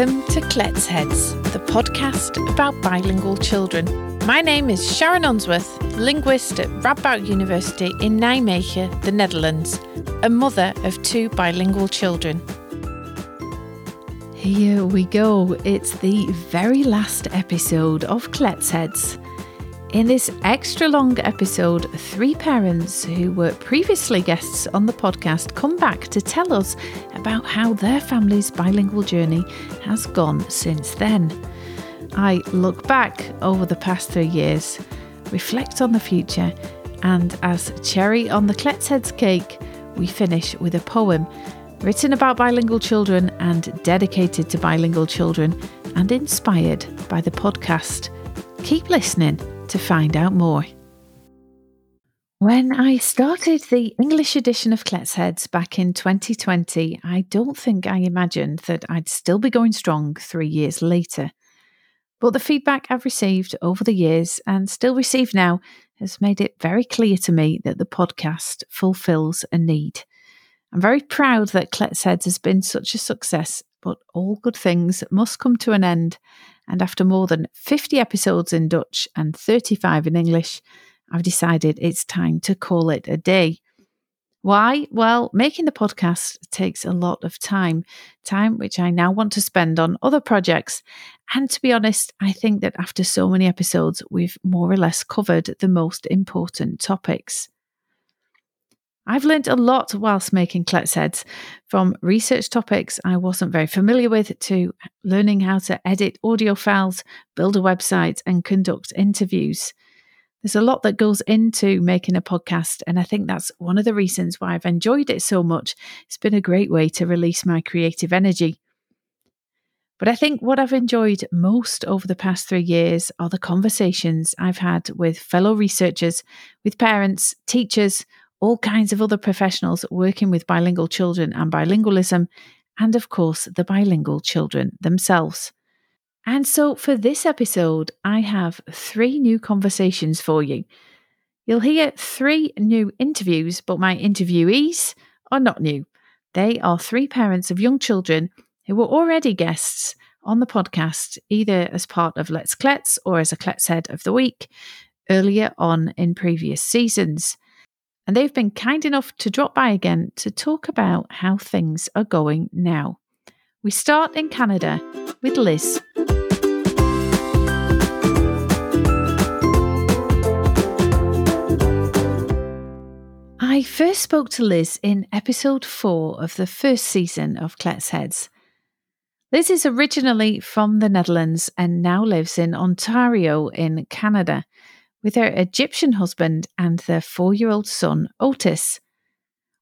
Welcome to Kletsheads, the podcast about bilingual children. My name is Sharon Unsworth, linguist at Radboud University in Nijmegen, the Netherlands, a mother of two bilingual children. Here we go. It's the very last episode of Kletsheads. In this extra long episode, three parents who were previously guests on the podcast come back to tell us about how their family's bilingual journey has gone since then. I look back over the past three years, reflect on the future, and as cherry on the Kletsheads cake, we finish with a poem written about bilingual children and dedicated to bilingual children and inspired by the podcast. Keep listening to find out more. When I started the English edition of Kletsheads back in 2020, I don't think I imagined that I'd still be going strong three years later. But the feedback I've received over the years and still receive now has made it very clear to me that the podcast fulfills a need. I'm very proud that Kletsheads has been such a success, but all good things must come to an end, and after more than 50 episodes in Dutch and 35 in English, I've decided it's time to call it a day. Why? Well, making the podcast takes a lot of time, time which I now want to spend on other projects. And to be honest, I think that after so many episodes, we've more or less covered the most important topics. I've learned a lot whilst making Kletsheads, from research topics I wasn't very familiar with to learning how to edit audio files, build a website, and conduct interviews. There's a lot that goes into making a podcast, and I think that's one of the reasons why I've enjoyed it so much. It's been a great way to release my creative energy. But I think what I've enjoyed most over the past three years are the conversations I've had with fellow researchers, with parents, teachers, all kinds of other professionals working with bilingual children and bilingualism, and of course, the bilingual children themselves. And so, for this episode, I have three new conversations for you. You'll hear three new interviews, but my interviewees are not new. They are three parents of young children who were already guests on the podcast, either as part of Let's Klets or as a Kletshead of the Week earlier on in previous seasons and they've been kind enough to drop by again to talk about how things are going now. We start in Canada with Liz. I first spoke to Liz in episode four of the first season of Kletsheads. Liz is originally from the Netherlands and now lives in Ontario in Canada with her Egyptian husband and their four year old son, Otis.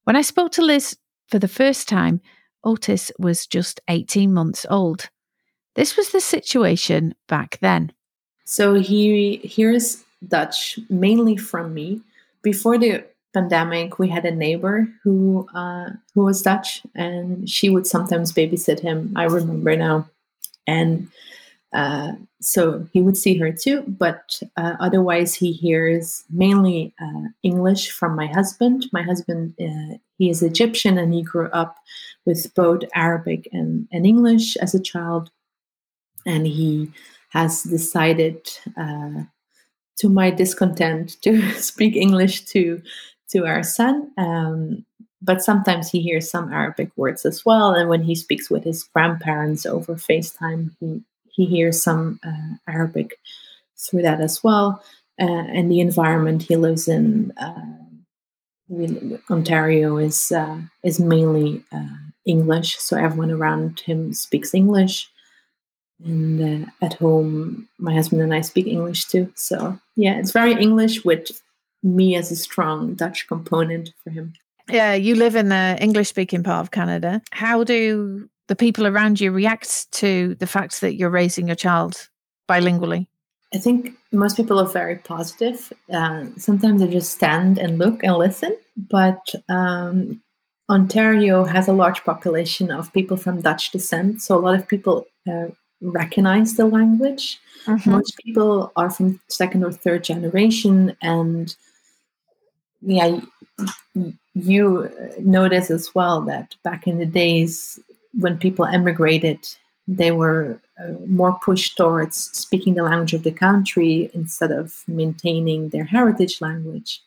When I spoke to Liz for the first time, Otis was just 18 months old. This was the situation back then. So he hears Dutch mainly from me. Before the pandemic, we had a neighbor who uh, who was Dutch, and she would sometimes babysit him. I remember now, and uh, so he would see her too, but uh, otherwise he hears mainly uh, English from my husband. My husband, uh, he is Egyptian and he grew up with both Arabic and, and English as a child. And he has decided, uh, to my discontent, to speak English to, to our son. Um, but sometimes he hears some Arabic words as well. And when he speaks with his grandparents over FaceTime, he he hears some uh, Arabic through that as well. Uh, and the environment he lives in, uh, Ontario, is uh, is mainly uh, English. So everyone around him speaks English. And uh, at home, my husband and I speak English too. So yeah, it's very English with me as a strong Dutch component for him. Yeah, you live in the English speaking part of Canada. How do the people around you react to the fact that you're raising your child bilingually? I think most people are very positive. Uh, sometimes they just stand and look and listen, but um, Ontario has a large population of people from Dutch descent, so a lot of people uh, recognize the language. Mm-hmm. Most people are from second or third generation, and yeah, you notice as well that back in the days when people emigrated, they were uh, more pushed towards speaking the language of the country instead of maintaining their heritage language.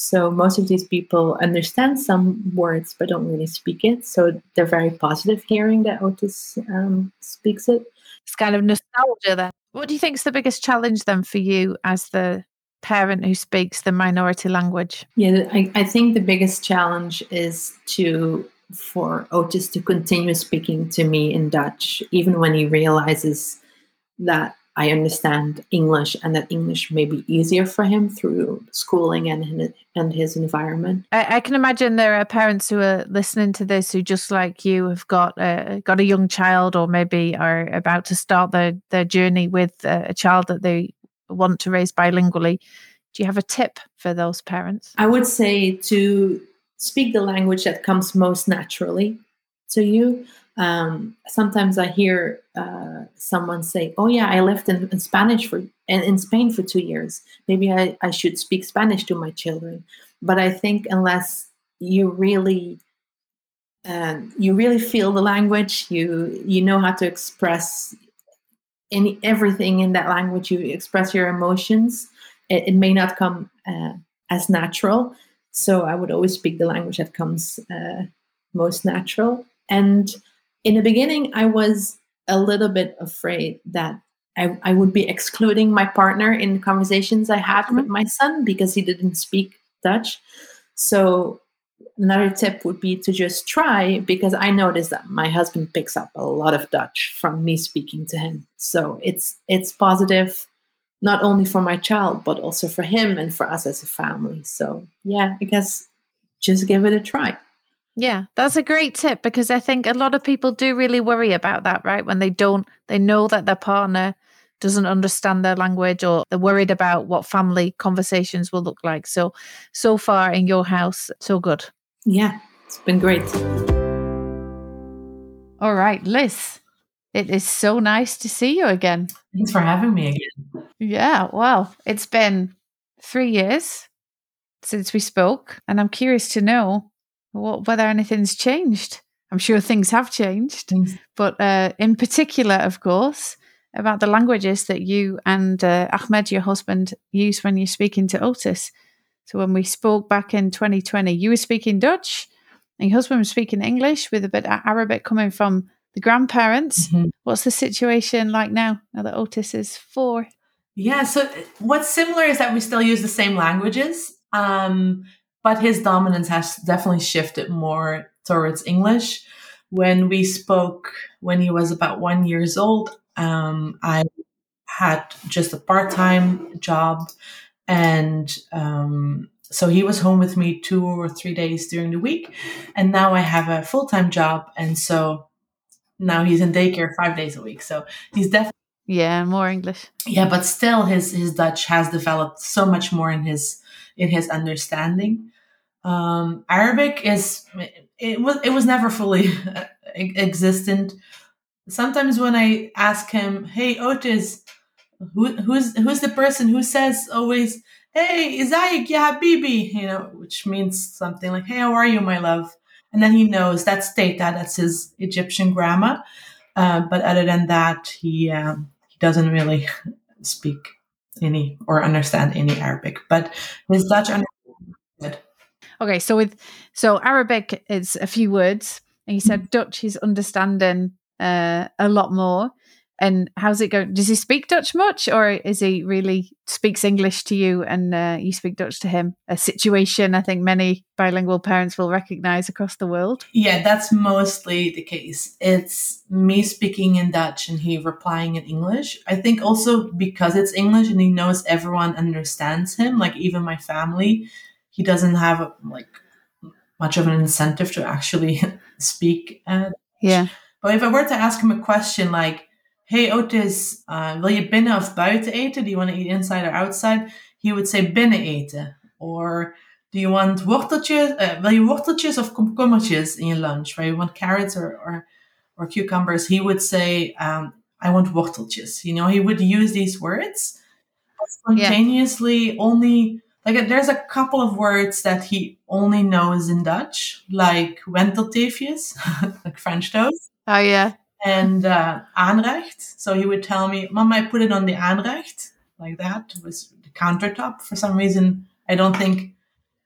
So most of these people understand some words but don't really speak it. So they're very positive hearing that Otis um, speaks it. It's kind of nostalgia then. What do you think is the biggest challenge then for you as the parent who speaks the minority language? Yeah, I, I think the biggest challenge is to for Otis to continue speaking to me in Dutch, even when he realizes that I understand English and that English may be easier for him through schooling and his, and his environment. I, I, can imagine there are parents who are listening to this who, just like you, have got a, got a young child or maybe are about to start their, their journey with a, a child that they want to raise bilingually. Do you have a tip for those parents? I would say to speak the language that comes most naturally to you um, sometimes I hear uh, someone say, "Oh yeah, I lived in, in Spanish for in, in Spain for two years. Maybe I, I should speak Spanish to my children." But I think unless you really uh, you really feel the language, you you know how to express any everything in that language. You express your emotions. It, it may not come uh, as natural. So I would always speak the language that comes uh, most natural and in the beginning, I was a little bit afraid that I, I would be excluding my partner in conversations I had mm-hmm. with my son because he didn't speak Dutch. So another tip would be to just try because I noticed that my husband picks up a lot of Dutch from me speaking to him. So it's it's positive not only for my child but also for him and for us as a family. So yeah, I guess just give it a try. Yeah, that's a great tip because I think a lot of people do really worry about that, right? When they don't, they know that their partner doesn't understand their language or they're worried about what family conversations will look like. So, so far in your house, so good. Yeah, it's been great. All right, Liz, it is so nice to see you again. Thanks for having me again. Yeah, well, it's been three years since we spoke, and I'm curious to know what, whether anything's changed. I'm sure things have changed, but uh, in particular, of course, about the languages that you and uh, Ahmed, your husband, use when you're speaking to Otis. So when we spoke back in 2020, you were speaking Dutch, and your husband was speaking English with a bit of Arabic coming from the grandparents. Mm-hmm. What's the situation like now? Now that Otis is four. Yeah. So what's similar is that we still use the same languages. Um, but his dominance has definitely shifted more towards English. When we spoke when he was about one years old, um, I had just a part-time job, and um, so he was home with me two or three days during the week, and now I have a full-time job, and so now he's in daycare five days a week. So he's definitely yeah more English. Yeah, but still, his his Dutch has developed so much more in his in his understanding. Um, Arabic is it was it was never fully existent. Sometimes when I ask him, "Hey Otis, who, who's who's the person who says always, "Hey, Isaac, ya habibi," you know, which means something like, "Hey, how are you, my love?" And then he knows that's Teta, that's his Egyptian grammar. Uh, but other than that, he um, he doesn't really speak any or understand any Arabic. But his Dutch good. Okay, so with so Arabic is a few words, and you said Dutch he's understanding uh, a lot more. And how's it going? Does he speak Dutch much, or is he really speaks English to you and uh, you speak Dutch to him? A situation I think many bilingual parents will recognize across the world. Yeah, that's mostly the case. It's me speaking in Dutch and he replying in English. I think also because it's English and he knows everyone understands him, like even my family, he doesn't have like much of an incentive to actually speak. Uh, yeah. But if I were to ask him a question like, "Hey Otis, uh, wil je binnen of buiten eten? Do you want to eat inside or outside?" He would say binnen eten. Or do you want worteltjes? Uh, wil je worteltjes of komkommertjes in your lunch? Where you want carrots or, or, or cucumbers? He would say, um, I want worteltjes. You know, he would use these words spontaneously yeah. only like there's a couple of words that he only knows in Dutch, like wentelteefjes, like French toast. Oh yeah. and uh, Aanrecht. So he would tell me, Mama, I put it on the Aanrecht, like that, was the countertop. For some reason, I don't think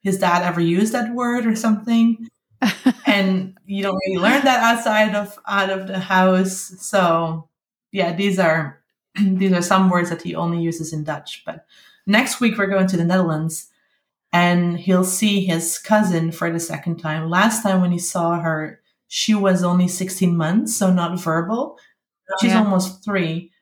his dad ever used that word or something. and you don't really learn that outside of out of the house. So yeah, these are these are some words that he only uses in Dutch. But next week we're going to the Netherlands and he'll see his cousin for the second time. Last time when he saw her, she was only 16 months, so not verbal. Oh, she's yeah. almost three.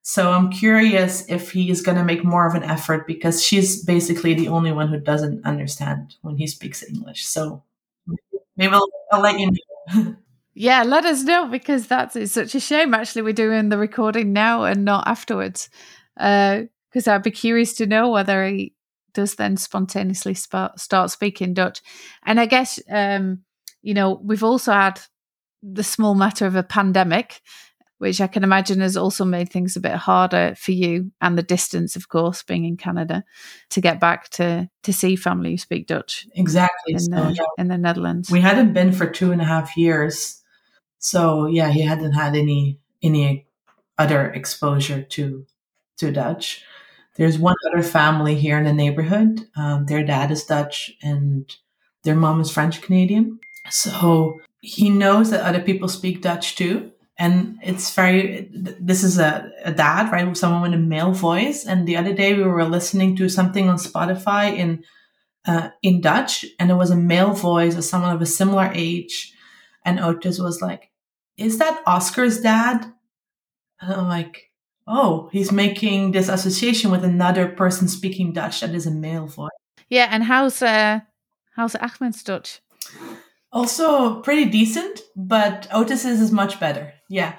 So I'm curious if he is going to make more of an effort because she's basically the only one who doesn't understand when he speaks English. So maybe I'll, I'll let you know. yeah, let us know because that's it's such a shame. Actually, we're doing the recording now and not afterwards. Uh, Because I'd be curious to know whether he does then spontaneously start, start speaking Dutch. And I guess, um, you know, we've also had the small matter of a pandemic, which I can imagine has also made things a bit harder for you and the distance, of course, being in Canada to get back to to see family who speak Dutch. Exactly. In, so, the, yeah. in the Netherlands. We hadn't been for two and a half years. So yeah, he hadn't had any any other exposure to to Dutch. There's one other family here in the neighborhood. Um, their dad is Dutch and their mom is French Canadian. So he knows that other people speak Dutch too. And it's very, this is a, a dad, right? Someone with a male voice. And the other day we were listening to something on Spotify in, uh, in Dutch and it was a male voice of someone of a similar age. And Otis was like, is that Oscar's dad? And I'm like, oh, he's making this association with another person speaking Dutch that is a male voice. Yeah, and how's uh, how's Ahmed's Dutch? Also pretty decent, but Otis's is much better. Yeah.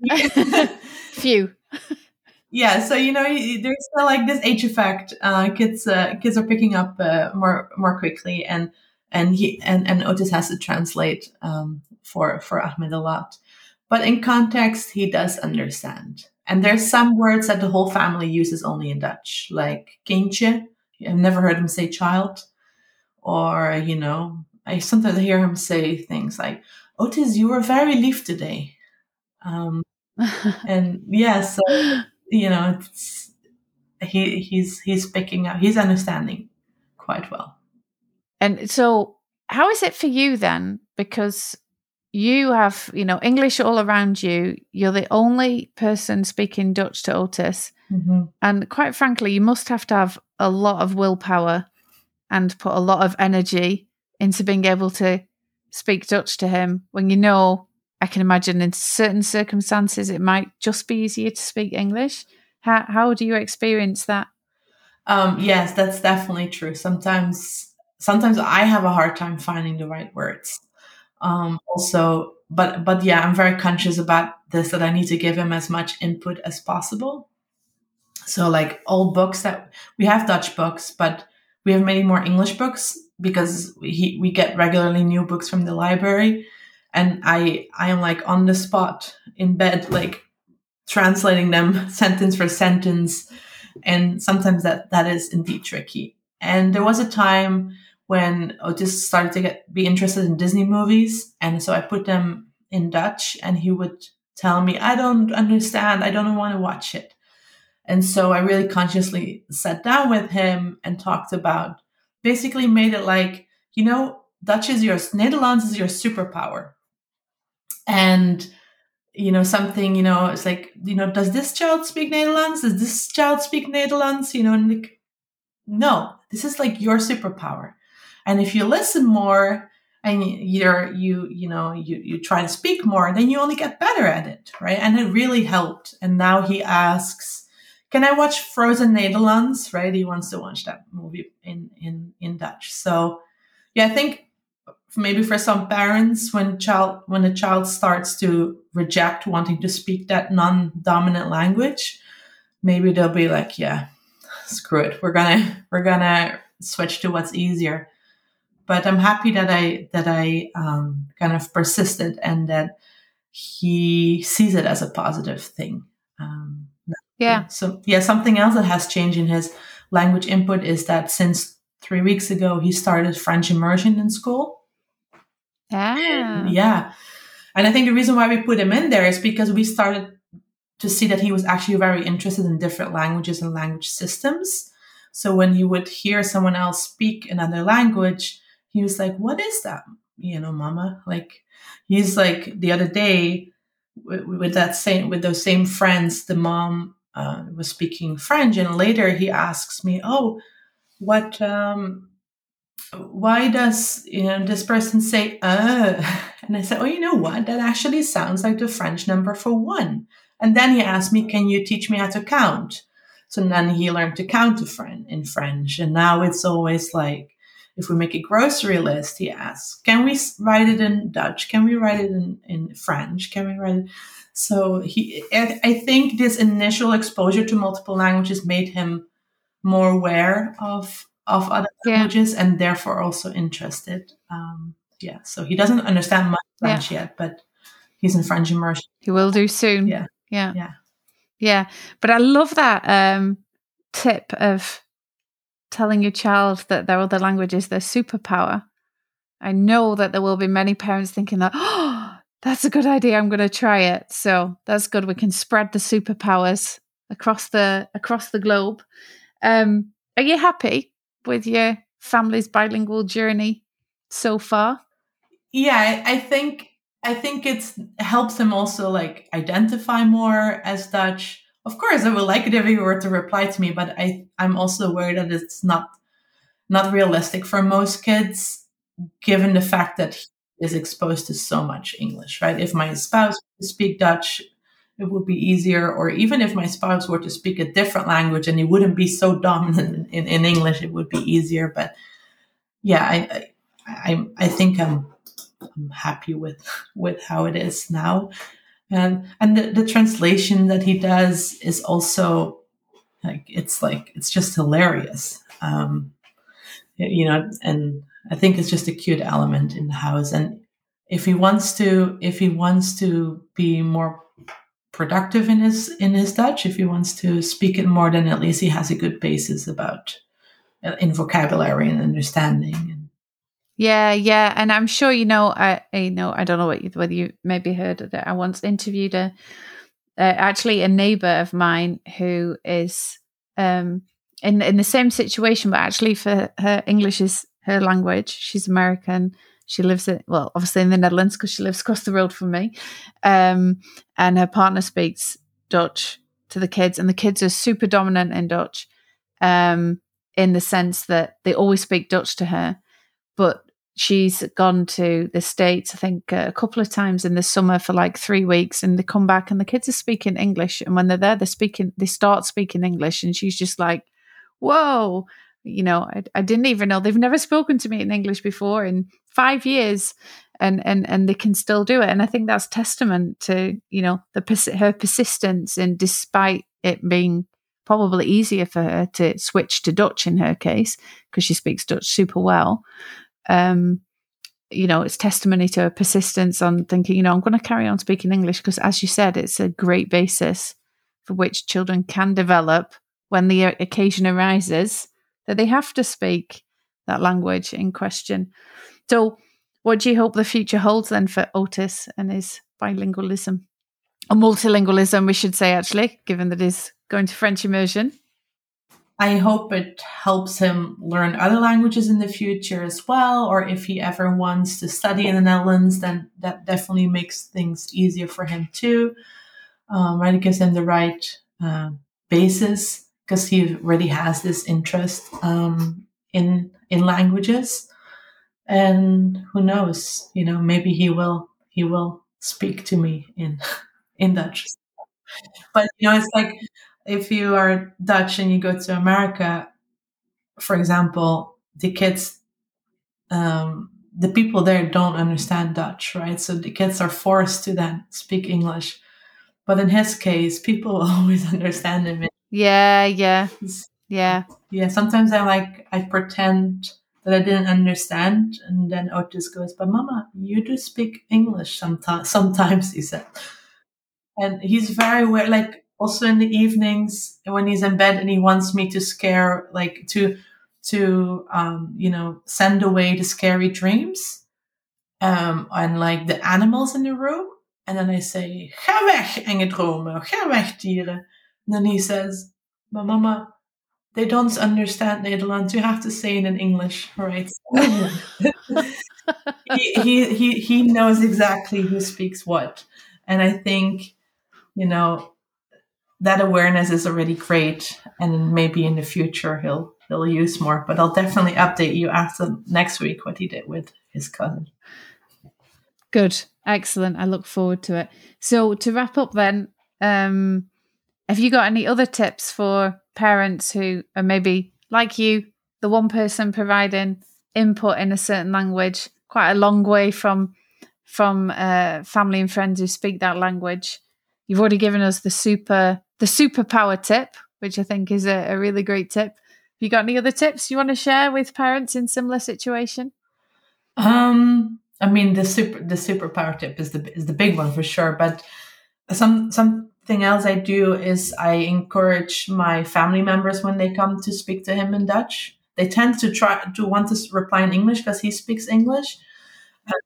Few. yeah, so you know, there's still like this age effect. Uh, kids, uh, kids are picking up uh, more more quickly, and and he and, and Otis has to translate um, for for Ahmed a lot. But in context, he does understand. And there's some words that the whole family uses only in Dutch, like kindje. I've never heard him say child. Or, you know, I sometimes hear him say things like, Otis, you were very lief today. Um, and yeah, so, you know, he, he's, he's picking up, he's understanding quite well. And so, how is it for you then? Because you have, you know, English all around you. You're the only person speaking Dutch to Otis. Mm-hmm. And quite frankly, you must have to have a lot of willpower and put a lot of energy into being able to speak Dutch to him when you know, I can imagine in certain circumstances, it might just be easier to speak English. How, how do you experience that? Um, yes, that's definitely true. Sometimes, sometimes I have a hard time finding the right words um, also but but yeah i'm very conscious about this that i need to give him as much input as possible. So like all books that we have dutch books but we have many more english books because we, we get regularly new books from the library. And i i am like on the spot in bed like translating them sentence for sentence. And sometimes that that is indeed tricky. And there was a time when Otis started to get be interested in Disney movies, and so I put them in Dutch, and he would tell me, "I don't understand. I don't want to watch it." And so I really consciously sat down with him and talked about, basically made it like, you know, Dutch is your Nederlands is your superpower, and you know something you know it's like you know does this child speak netherlands Does this child speak netherlands You know, and like, no, this is like your superpower and if you listen more and you're you you know you you try to speak more, then you only get better at it, right? And it really helped. And now he asks, "Can I watch Frozen Netherlands? Right? He wants to watch that movie in in in Dutch. So yeah, I think maybe for some parents when child when a child starts to reject wanting to speak that non-dominant language maybe they'll be like yeah screw it we're gonna we're gonna switch to what's easier but I'm happy that I that I um, kind of persisted and that he sees it as a positive thing. Um, yeah. So yeah, something else that has changed in his language input is that since three weeks ago he started French immersion in school. Ah. yeah. and I think the reason why we put him in there is because we started to see that he was actually very interested in different languages and language systems. So when he would hear someone else speak another language, he was like, "What is that?" You know, Mama. Like he's like the other day with, with that same with those same friends. The mom uh, was speaking French, and later he asks me, "Oh, what um, why does you know this person say uh and i said oh you know what that actually sounds like the french number for one and then he asked me can you teach me how to count so then he learned to count in french and now it's always like if we make a grocery list he asks can we write it in dutch can we write it in, in french can we write it so he i think this initial exposure to multiple languages made him more aware of of other yeah. languages and therefore also interested. Um, yeah, so he doesn't understand much French yeah. yet, but he's in French immersion. He will do soon. Yeah, yeah, yeah, yeah. But I love that um, tip of telling your child that their other language is their superpower. I know that there will be many parents thinking that, oh, that's a good idea. I'm going to try it. So that's good. We can spread the superpowers across the across the globe. Um, are you happy with your family's bilingual journey so far? Yeah, I think I think it's helps them also like identify more as Dutch. Of course, I would like it if he were to reply to me, but I I'm also aware that it's not not realistic for most kids, given the fact that he is exposed to so much English. Right? If my spouse speak Dutch, it would be easier. Or even if my spouse were to speak a different language and he wouldn't be so dominant in, in English, it would be easier. But yeah, I, I, I think I'm, I'm happy with, with how it is now. And, and the, the translation that he does is also like, it's like, it's just hilarious. Um, you know, and I think it's just a cute element in the house. And if he wants to, if he wants to be more productive in his in his Dutch. If he wants to speak it more, then at least he has a good basis about uh, in vocabulary and understanding. Yeah, yeah, and I'm sure you know. I know I don't know what you, whether you maybe heard that I once interviewed a uh, actually a neighbor of mine who is um in in the same situation, but actually for her English is her language. She's American she lives in, well, obviously in the Netherlands because she lives across the road from me. Um, and her partner speaks Dutch to the kids, and the kids are super dominant in Dutch um, in the sense that they always speak Dutch to her. But she's gone to the States, I think, uh, a couple of times in the summer for like three weeks, and they come back and the kids are speaking English. And when they're there, they're speaking, they start speaking English, and she's just like, whoa you know I, I, didn't even know they've never spoken to me in english before in five years and and and they can still do it and i think that's testament to you know the her persistence and despite it being probably easier for her to switch to dutch in her case because she speaks dutch super well um you know it's testimony to her persistence on thinking you know i'm going to carry on speaking english because as you said it's a great basis for which children can develop when the occasion arises that they have to speak that language in question. So, what do you hope the future holds then for Otis and his bilingualism? Or multilingualism, we should say, actually, given that he's going to French immersion. I hope it helps him learn other languages in the future as well. Or if he ever wants to study in the Netherlands, then that definitely makes things easier for him too. Um, right? It gives him the right uh, basis because he already has this interest um, in in languages and who knows you know maybe he will he will speak to me in in dutch but you know it's like if you are dutch and you go to america for example the kids um, the people there don't understand dutch right so the kids are forced to then speak english but in his case people always understand him yeah, yeah, yeah, yeah. Sometimes I like I pretend that I didn't understand, and then Otis goes, "But Mama, you do speak English sometimes." Sometimes he said, and he's very weird. Like also in the evenings when he's in bed and he wants me to scare, like to to um, you know send away the scary dreams. um, on like the animals in the room. And then I say, ga weg, enge dromen, ga weg, dieren. And then he says, but mama, they don't understand Nederlands. You have to say it in English, right? he, he, he, he knows exactly who speaks what. And I think, you know, that awareness is already great. And maybe in the future he'll, he'll use more, but I'll definitely update you after next week what he did with his cousin. Good. Excellent. I look forward to it. So to wrap up then, um, have you got any other tips for parents who are maybe like you, the one person providing input in a certain language, quite a long way from from uh, family and friends who speak that language? You've already given us the super the superpower tip, which I think is a, a really great tip. Have you got any other tips you want to share with parents in similar situation? Um, I mean, the super the superpower tip is the is the big one for sure. But some something else I do is I encourage my family members when they come to speak to him in Dutch. They tend to try to want to reply in English because he speaks English.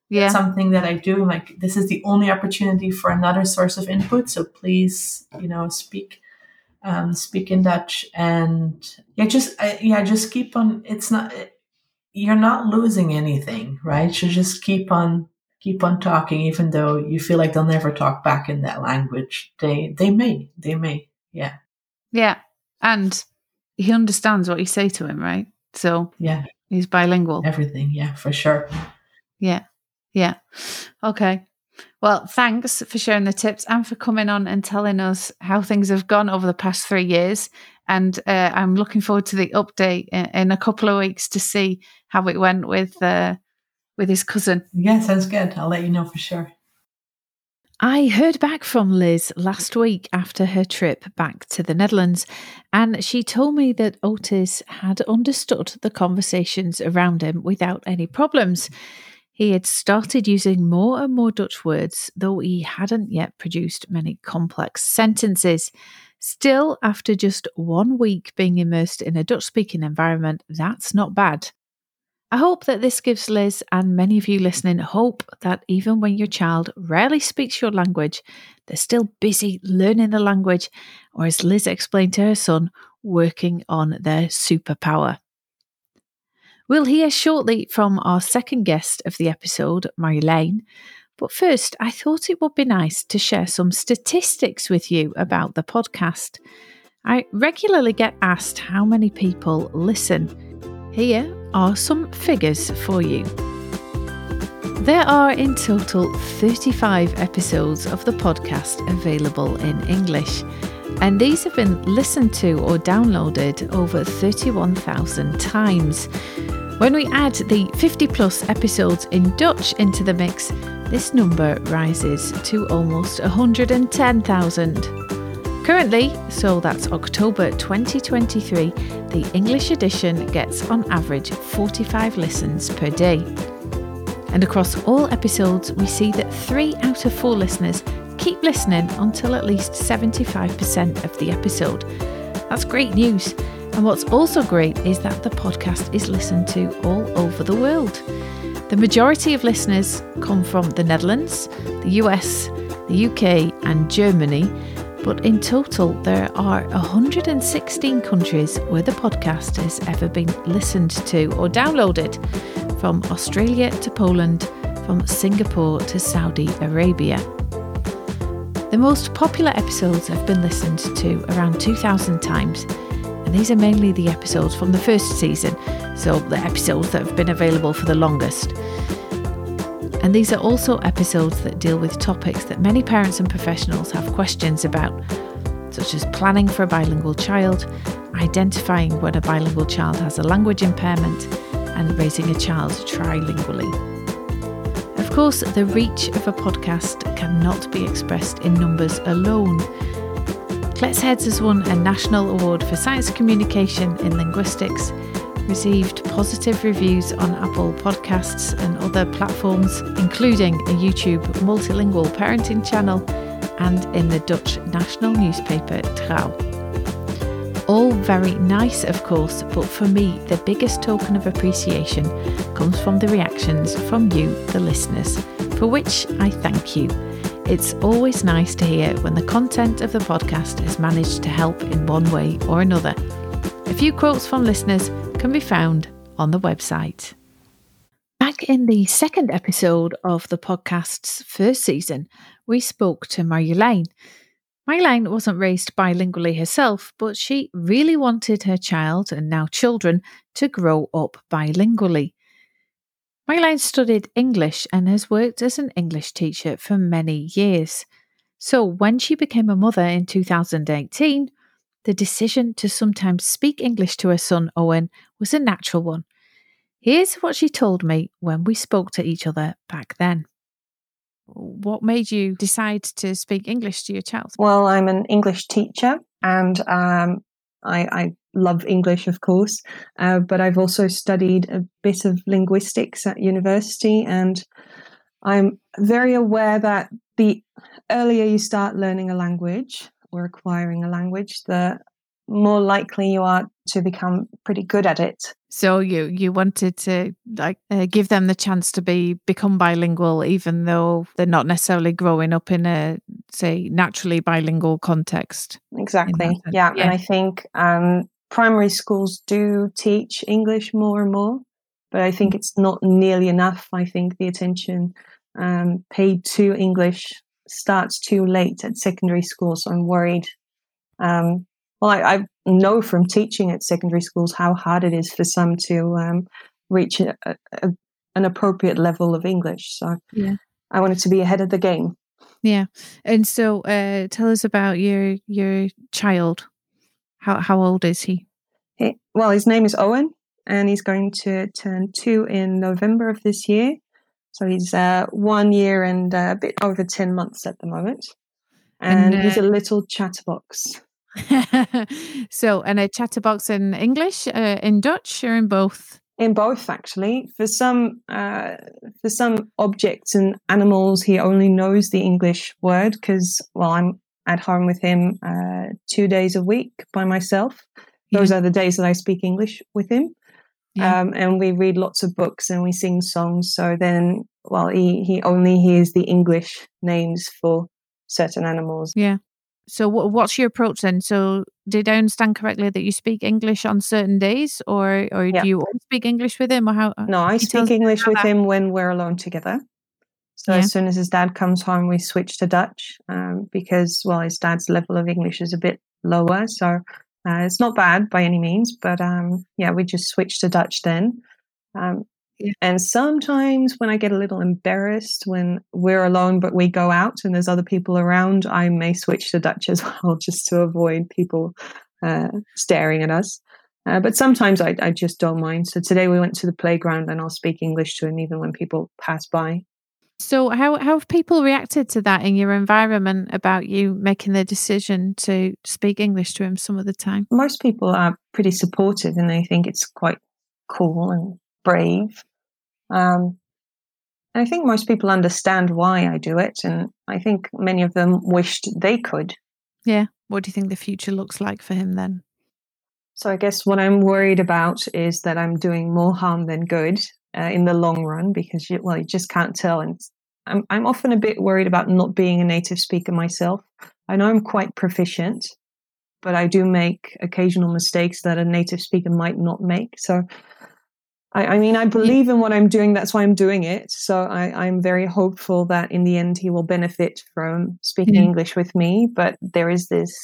Yeah, something that I do. Like this is the only opportunity for another source of input. So please, you know, speak um, speak in Dutch and yeah, just uh, yeah, just keep on. It's not you're not losing anything, right? You just keep on keep on talking, even though you feel like they'll never talk back in that language. They they may, they may, yeah, yeah, and he understands what you say to him, right? So yeah, he's bilingual. Everything, yeah, for sure. Yeah, yeah. Okay. Well, thanks for sharing the tips and for coming on and telling us how things have gone over the past three years. And uh, I'm looking forward to the update in, in, a couple of weeks to see how it went with uh, with his cousin. Yeah, sounds good. I'll let you know for sure. I heard back from Liz last week after her trip back to the Netherlands, and she told me that Otis had understood the conversations around him without any problems. He had started using more and more Dutch words, though he hadn't yet produced many complex sentences. Still, after just one week being immersed in a Dutch speaking environment, that's not bad. I hope that this gives Liz and many of you listening hope that even when your child rarely speaks your language, they're still busy learning the language, or as Liz explained to her son, working on their superpower. We'll hear shortly from our second guest of the episode, Marjolein. But first, I thought it would be nice to share some statistics with you about the podcast. I regularly get asked how many people listen. Here are some figures for you. There are in total 35 episodes of the podcast available in English, and these have been listened to or downloaded over 31,000 times. When we add the 50 plus episodes in Dutch into the mix, this number rises to almost 110,000. Currently, so that's October 2023, the English edition gets on average 45 listens per day. And across all episodes, we see that three out of four listeners keep listening until at least 75% of the episode. That's great news and what's also great is that the podcast is listened to all over the world. The majority of listeners come from the Netherlands, the US, the UK, and Germany, but in total, there are 116 countries where the podcast has ever been listened to or downloaded, from Australia to Poland, from Singapore to Saudi Arabia. The most popular episodes have been listened to around 2,000 times and these are mainly the episodes from the first season, so the episodes that have been available for the longest. And these are also episodes that deal with topics that many parents and professionals have questions about, such as planning for a bilingual child, identifying when a bilingual child has a language impairment, and raising a child trilingually. Of course, the reach of a podcast cannot be expressed in numbers alone. Kletsheads has won a national award for science communication in linguistics, received positive reviews on Apple Podcasts and other platforms, including a YouTube multilingual parenting channel and in the Dutch national newspaper Trouw. All very nice, of course, but for me, the biggest token of appreciation comes from the reactions from you, the listeners, for which I thank you. It's always nice to hear when the content of the podcast has managed to help in one way or another. A few quotes from listeners can be found on the website. Back in the second episode of the podcast's first season, we spoke to Marjolein. Marjolein wasn't raised bilingually herself, but she really wanted her child and now children to grow up bilingually. Marjolein studied English and has worked as an English teacher for many years. So when she became a mother in 2018, the decision to sometimes speak English to her son Owen was a natural one. Here's what she told me when we spoke to each other back then. What made you decide to speak English to your child? Well, I'm an English teacher and um, I, I love English, of course, uh, but I've also studied a bit of linguistics at university, and I'm very aware that the earlier you start learning a language or acquiring a language, the more likely you are to become pretty good at it. So you you wanted to like uh, give them the chance to be become bilingual, even though they're not necessarily growing up in a say naturally bilingual context. Exactly. Yeah. yeah. and I think um, primary schools do teach English more and more, but I think mm. it's not nearly enough. I think the attention um, paid to English starts too late at secondary school, so I'm worried. Um, well, I, I, know from teaching at secondary schools how hard it is for some to um, reach a, a, an appropriate level of English. So yeah. I wanted to be ahead of the game. Yeah, and so uh, tell us about your your child. How how old is he? he? Well, his name is Owen, and he's going to turn two in November of this year. So he's uh, one year and a bit over ten months at the moment, and, and uh, he's a little chatterbox. so, and a chatterbox in English, uh, in Dutch, or in both? In both, actually. For some, uh, for some objects and animals, he only knows the English word because, well, I'm at home with him uh, two days a week by myself. Those yeah. are the days that I speak English with him. Yeah. Um, and we read lots of books and we sing songs. So then, well, he, he only hears the English names for certain animals. Yeah. So what's your approach then? So did I understand correctly that you speak English on certain days, or or yeah. do you speak English with him, or how? No, I speak English with that? him when we're alone together. So yeah. as soon as his dad comes home, we switch to Dutch um, because, well, his dad's level of English is a bit lower. So uh, it's not bad by any means, but um, yeah, we just switch to Dutch then. Um, yeah. And sometimes when I get a little embarrassed when we're alone, but we go out and there's other people around, I may switch to Dutch as well, just to avoid people uh, staring at us. Uh, but sometimes I, I just don't mind. So today we went to the playground and I'll speak English to him even when people pass by. So, how, how have people reacted to that in your environment about you making the decision to speak English to him some of the time? Most people are pretty supportive and they think it's quite cool and brave. Um, I think most people understand why I do it, and I think many of them wished they could. Yeah. What do you think the future looks like for him then? So, I guess what I'm worried about is that I'm doing more harm than good uh, in the long run because you, well you just can't tell and I'm, I'm often a bit worried about not being a native speaker myself i know i'm quite proficient but i do make occasional mistakes that a native speaker might not make so I, I mean, I believe in what I'm doing. That's why I'm doing it. So I, am very hopeful that in the end he will benefit from speaking mm-hmm. English with me. But there is this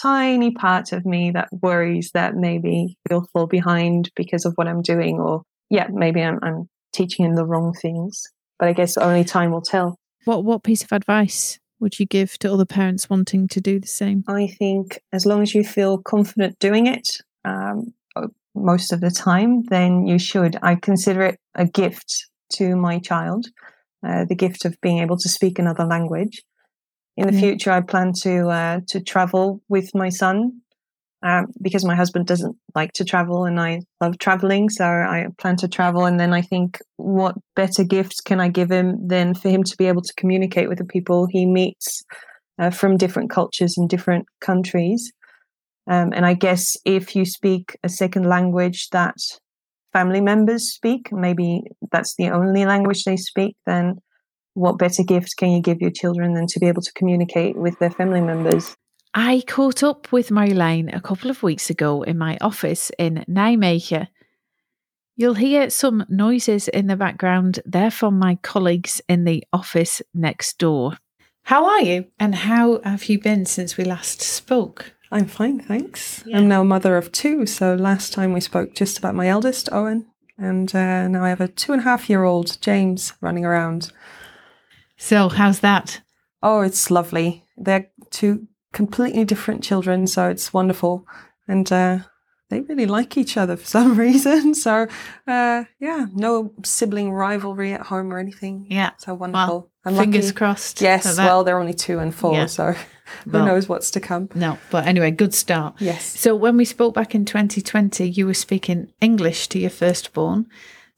tiny part of me that worries that maybe he'll fall behind because of what I'm doing, or yeah, maybe I'm, I'm teaching him the wrong things. But I guess only time will tell. What what piece of advice would you give to other parents wanting to do the same? I think as long as you feel confident doing it, um, most of the time, then you should. I consider it a gift to my child, uh, the gift of being able to speak another language. In the mm. future, I plan to uh, to travel with my son um, because my husband doesn't like to travel and I love traveling. So I plan to travel. And then I think, what better gift can I give him than for him to be able to communicate with the people he meets uh, from different cultures and different countries? Um, and I guess if you speak a second language that family members speak, maybe that's the only language they speak, then what better gift can you give your children than to be able to communicate with their family members? I caught up with Marjolein a couple of weeks ago in my office in Nijmegen. You'll hear some noises in the background. They're from my colleagues in the office next door. How are you? And how have you been since we last spoke? I'm fine, thanks. Yeah. I'm now mother of two. So last time we spoke just about my eldest, Owen, and uh, now I have a two and a half year old, James, running around. So, how's that? Oh, it's lovely. They're two completely different children, so it's wonderful. And uh, they really like each other for some reason. So, uh, yeah, no sibling rivalry at home or anything. Yeah. So wonderful. Well, fingers lucky. crossed. Yes. Well, they're only two and four. Yeah. So who well, knows what's to come. No. But anyway, good start. Yes. So when we spoke back in 2020, you were speaking English to your firstborn.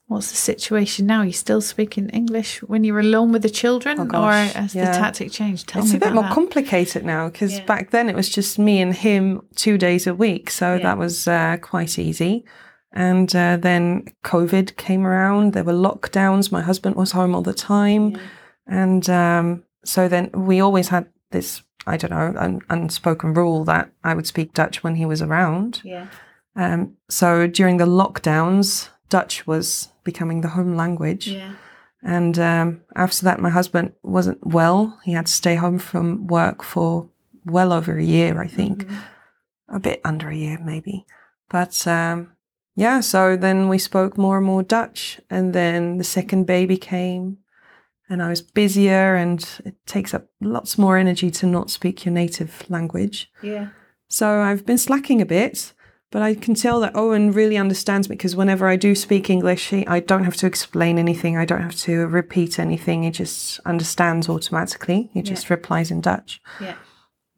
What's the situation now? Are you still speaking English when you're alone with the children, oh or has yeah. the tactic changed? Tell it's a bit more that. complicated now because yeah. back then it was just me and him two days a week, so yeah. that was uh, quite easy. And uh, then COVID came around. There were lockdowns. My husband was home all the time, and um, so then we always had this I don't know un- unspoken rule that I would speak Dutch when he was around. Yeah. Um, so during the lockdowns, Dutch was becoming the home language. Yeah. And um, after that, my husband wasn't well. He had to stay home from work for well over a year, I think. Mm-hmm. A bit under a year, maybe. But um, yeah, so then we spoke more and more Dutch. And then the second baby came, and I was busier, and it takes up lots more energy to not speak your native language. Yeah. So I've been slacking a bit. But I can tell that Owen really understands me because whenever I do speak English, he, I don't have to explain anything. I don't have to repeat anything. He just understands automatically. He just yeah. replies in Dutch. Yeah.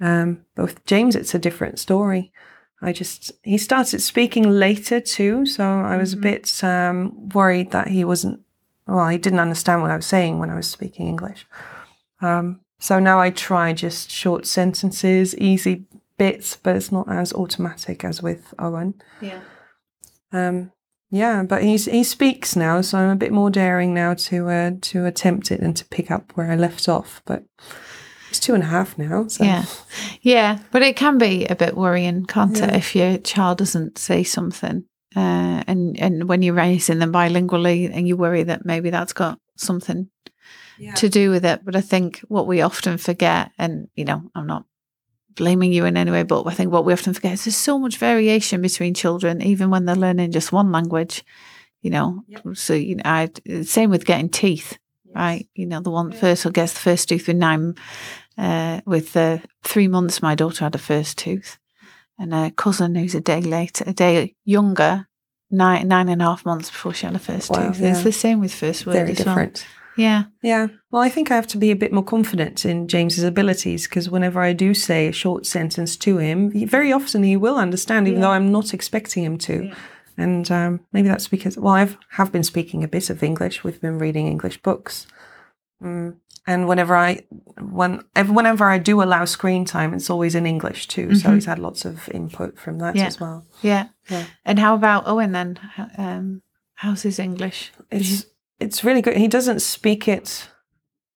Um, but with James, it's a different story. I just he started speaking later too, so I was mm-hmm. a bit um, worried that he wasn't. Well, he didn't understand what I was saying when I was speaking English. Um, so now I try just short sentences, easy bits, but it's not as automatic as with Owen. Yeah. Um, yeah, but he's he speaks now, so I'm a bit more daring now to uh, to attempt it and to pick up where I left off. But he's two and a half now. So. Yeah, yeah, but it can be a bit worrying, can't yeah. it, if your child doesn't say something, uh, and and when you're raising them bilingually, and you worry that maybe that's got something yeah. to do with it. But I think what we often forget, and you know, I'm not blaming you in any way, but I think what we often forget is there's so much variation between children, even when they're learning just one language. You know, yep. so you know, I same with getting teeth, yes. right? You know, the one yeah. first who gets the first tooth with nine, uh, with uh, three months, my daughter had a first tooth, and a cousin who's a day later, a day younger, nine nine and a half months before she had her first wow, tooth. Yeah. It's the same with first word. Very different. Well. Yeah. Yeah. Well, I think I have to be a bit more confident in James's abilities because whenever I do say a short sentence to him, he, very often he will understand, even yeah. though I'm not expecting him to. Yeah. And um, maybe that's because, well, I have been speaking a bit of English. We've been reading English books. Mm. And whenever I, when, whenever I do allow screen time, it's always in English too. Mm-hmm. So he's had lots of input from that yeah. as well. Yeah. yeah. And how about Owen then? Um, how's his English? It's it's really good. He doesn't speak it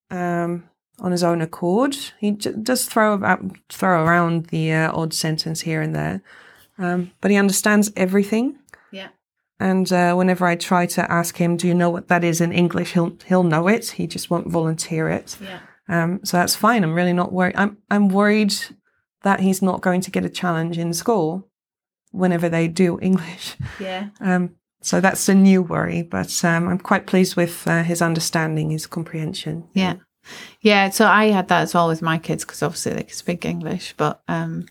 um, on his own accord. He j- does throw about throw around the uh, odd sentence here and there, um, but he understands everything. And uh, whenever I try to ask him, "Do you know what that is in English?" he'll he'll know it. He just won't volunteer it. Yeah. Um, so that's fine. I'm really not worried. I'm I'm worried that he's not going to get a challenge in school whenever they do English. Yeah. Um, so that's a new worry, but um, I'm quite pleased with uh, his understanding, his comprehension. Yeah. Yeah. So I had that as well with my kids because obviously they can speak English, but um,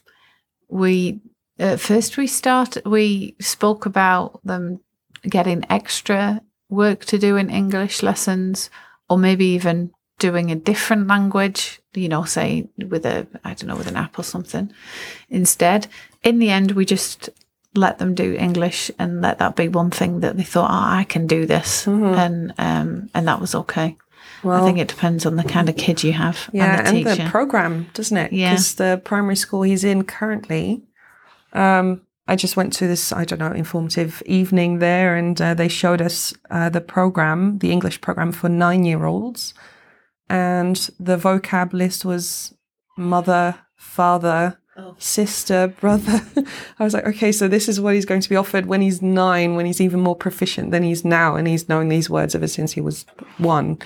we, at first we started, we spoke about them getting extra work to do in English lessons or maybe even doing a different language, you know, say with a, I don't know, with an app or something instead. In the end, we just let them do English and let that be one thing that they thought, oh, I can do this, mm-hmm. and um, and that was okay. Well, I think it depends on the kind of kid you have. Yeah, and the, and the program, doesn't it? Yeah. Because the primary school he's in currently, Um, I just went to this, I don't know, informative evening there, and uh, they showed us uh, the program, the English program for nine year olds. And the vocab list was mother, father, Oh. sister, brother. I was like, okay, so this is what he's going to be offered when he's nine, when he's even more proficient than he's now, and he's known these words ever since he was one.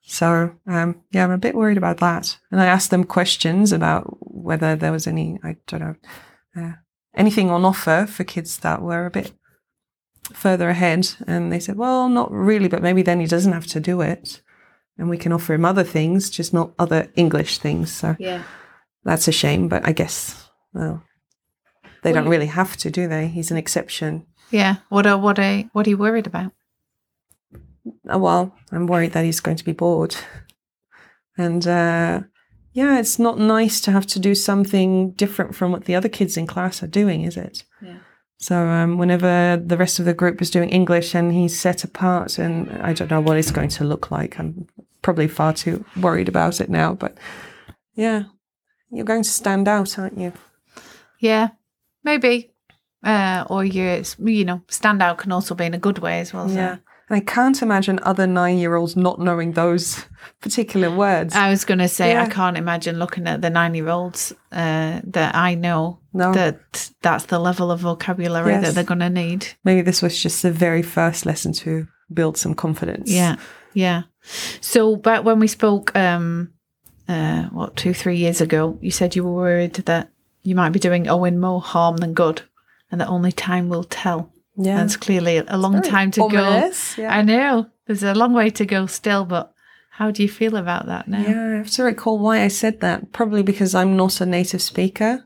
So, um, yeah, I'm a bit worried about that. And I asked them questions about whether there was any, I don't know, uh, anything on offer for kids that were a bit further ahead. And they said, well, not really, but maybe then he doesn't have to do it. And we can offer him other things, just not other English things. So Yeah. that's a shame, but I guess, well, they don't really have to, do they? He's an exception. Yeah. What are what are what are you worried about? Oh, well, I'm worried that he's going to be bored. And uh, yeah, it's not nice to have to do something different from what the other kids in class are doing, is it? Yeah. So um, whenever the rest of the group is doing English and he's set apart, and I don't know what it's going to look like. I'm probably far too worried about it now, but yeah, you're going to stand out, aren't you? Yeah. Maybe. Uh, or you you know stand out can also be in a good way as well. So. Yeah. And I can't imagine other nine year olds not knowing those particular words. I was going to say I can't imagine looking at the nine year olds uh, that I know no. that that's the level of vocabulary that they're going to need. Maybe this was just the very first lesson to build some confidence. Yeah, yeah. So back when we spoke, um, uh, what two, three years ago, you said you were worried that you might be doing Owen more harm than good, and that only time will tell. Yeah. That's clearly a long time to Ominous, go. Yeah. I know there's a long way to go still, but how do you feel about that now? Yeah, I have to recall why I said that. Probably because I'm not a native speaker.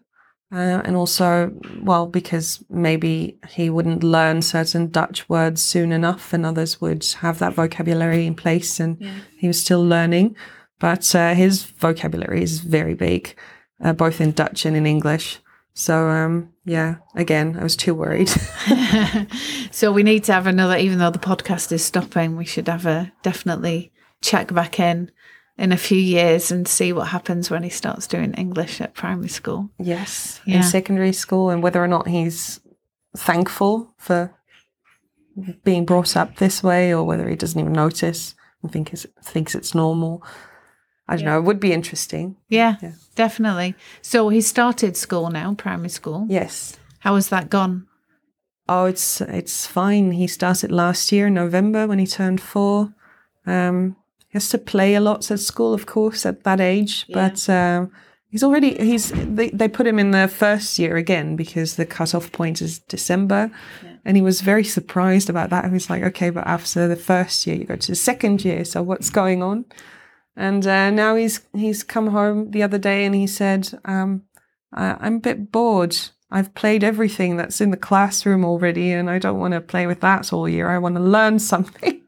Uh, and also, well, because maybe he wouldn't learn certain Dutch words soon enough, and others would have that vocabulary in place, and he was still learning. But uh, his vocabulary is very big, uh, both in Dutch and in English. So, um, yeah, again, I was too worried. so we need to have another, even though the podcast is stopping, we should have a definitely check back in in a few years and see what happens when he starts doing English at primary school. Yes, Yeah. in secondary school, and whether or not he's thankful for being brought up this way, or whether he doesn't even notice and think it's, thinks it's normal. I don't know. It would be interesting. Yeah, Yeah. definitely. So he started school now, primary school. Yes. How has that gone? Oh, it's it's fine. He started last year in November when he turned four. Um, he has to play a lot at school, of course, at that age. Yeah. But um, he's already he's they, they put him in the first year again because the cutoff point is December, and he was very surprised about that. He was like, "Okay, but after the first year, you go to the second year. So what's going on?" And uh, now he's he's come home the other day and he said, um, I, "I'm a bit bored. I've played everything that's in the classroom already, and I don't want to play with that all year. I want to learn something."